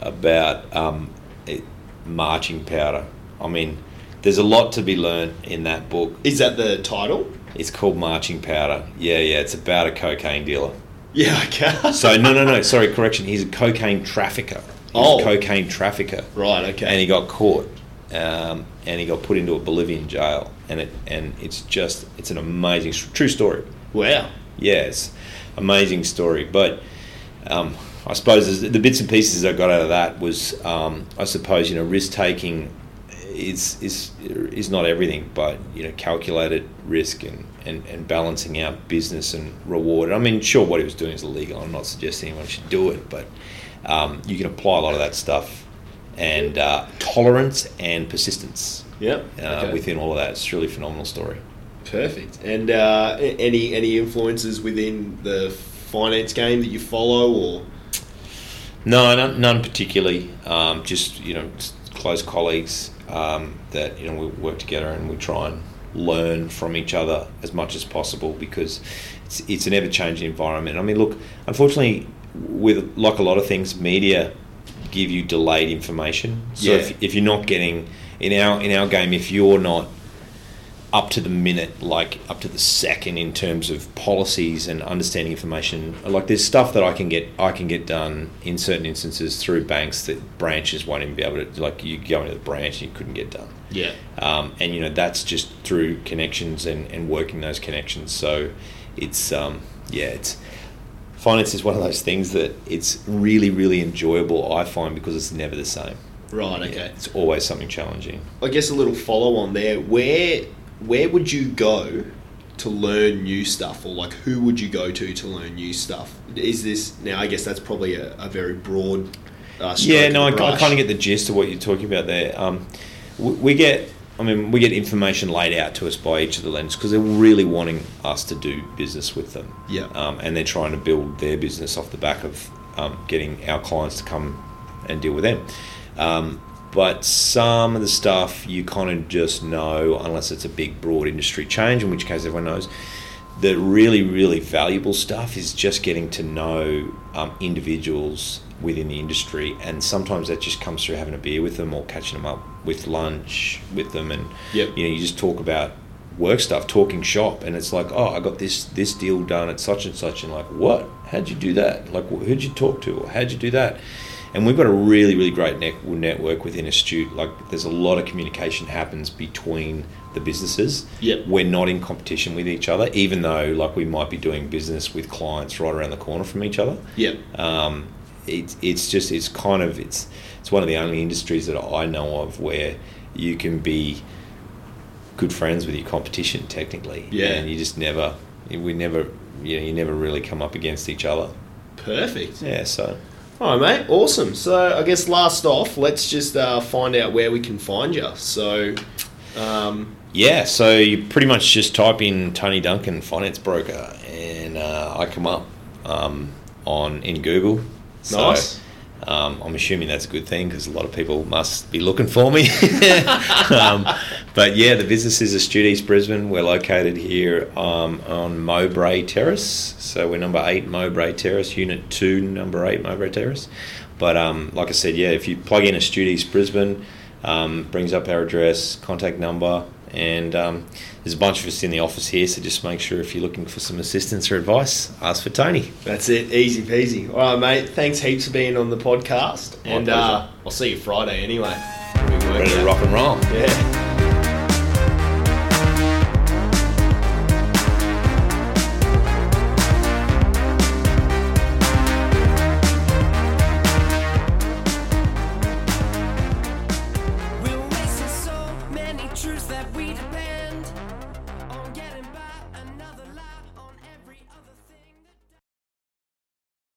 about um, it, marching powder. I mean, there's a lot to be learned in that book. Is that the title? It's called Marching Powder. Yeah, yeah. It's about a cocaine dealer. Yeah. Okay. So no, no, no. Sorry, correction. He's a cocaine trafficker. He's Oh. a cocaine trafficker, right. Okay. and he got caught, um, and he got put into a Bolivian jail. And it and it's just it's an amazing true story. wow. Yes, amazing story. But um, I suppose the bits and pieces I got out of that was, um, I suppose, you know, risk taking is is is not everything, but you know, calculated risk and, and, and balancing out business and reward. I mean, sure, what he was doing is illegal. I'm not suggesting anyone should do it, but um, you can apply a lot of that stuff and uh, tolerance and persistence Yep. uh, okay. within all of that. It's a really phenomenal story. Perfect. And uh, any any influences within the finance game that you follow, or No, none, none particularly. Um, just you know, close colleagues um, that you know we work together and we try and learn from each other as much as possible because it's it's an ever changing environment. I mean, look, unfortunately, with like a lot of things, media give you delayed information. So Yeah. if, if you're not getting in our in our game, if you're not up to the minute, like up to the second in terms of policies and understanding information. Like there's stuff that I can get I can get done in certain instances through banks that branches won't even be able to like you go into the branch and you couldn't get done. Yeah, Um, and you know that's just through connections and, and working those connections. So it's um, yeah, it's finance is one of those things that it's really really enjoyable. I find because it's never the same. right, okay. Yeah, it's always something challenging. I guess a little follow on there. Where where would you go to learn new stuff, or like who would you go to to learn new stuff? Is this now? I guess that's probably a, a very broad. Uh, Yeah, no, I, I kind of get the gist of what you're talking about there. Um, we, get, I mean, we get information laid out to us by each of the lenders because they're really wanting us to do business with them. Yeah. Um, and they're trying to build their business off the back of um, getting our clients to come and deal with them. Um, but some of the stuff you kind of just know, unless it's a big, broad industry change, in which case everyone knows. The really, really valuable stuff is just getting to know um, individuals within the industry, and sometimes that just comes through having a beer with them or catching them up with lunch with them, and Yep. you know you just talk about work stuff, talking shop, and it's like, oh, I got this this deal done at such and such, and like, what? How'd you do that? Like, who'd you talk to? Or how'd you do that? and we've got a really really great net- network within Astute. Like there's a lot of communication happens between the businesses. Yep. We're not in competition with each other, even though like we might be doing business with clients right around the corner from each other. Yep. Um, it's it's just it's kind of it's it's one of the only industries that I know of where you can be good friends with your competition technically. Yeah. And you just never we never you know you never really come up against each other. Perfect. Yeah. So All right, mate. Awesome. So I guess last off, let's just uh, find out where we can find you. So, um, yeah. So you pretty much just type in Tony Duncan finance broker, and uh, I come up um, on in Google. So, Nice. Um, I'm assuming that's a good thing because a lot of people must be looking for me. um, but yeah, the business is Astute East Brisbane. We're located here um, on Mowbray Terrace. So we're number eight Mowbray Terrace, Unit two, number eight Mowbray Terrace. But um, like I said, yeah, if you plug in Astute East Brisbane, um, brings up our address, contact number, and um, there's a bunch of us in the office here. So just make sure if you're looking for some assistance or advice, ask for Tony. that's it. Easy peasy. All right, mate. Thanks heaps for being on the podcast. My and uh, I'll see you Friday anyway. Ready to rock and roll. Yeah.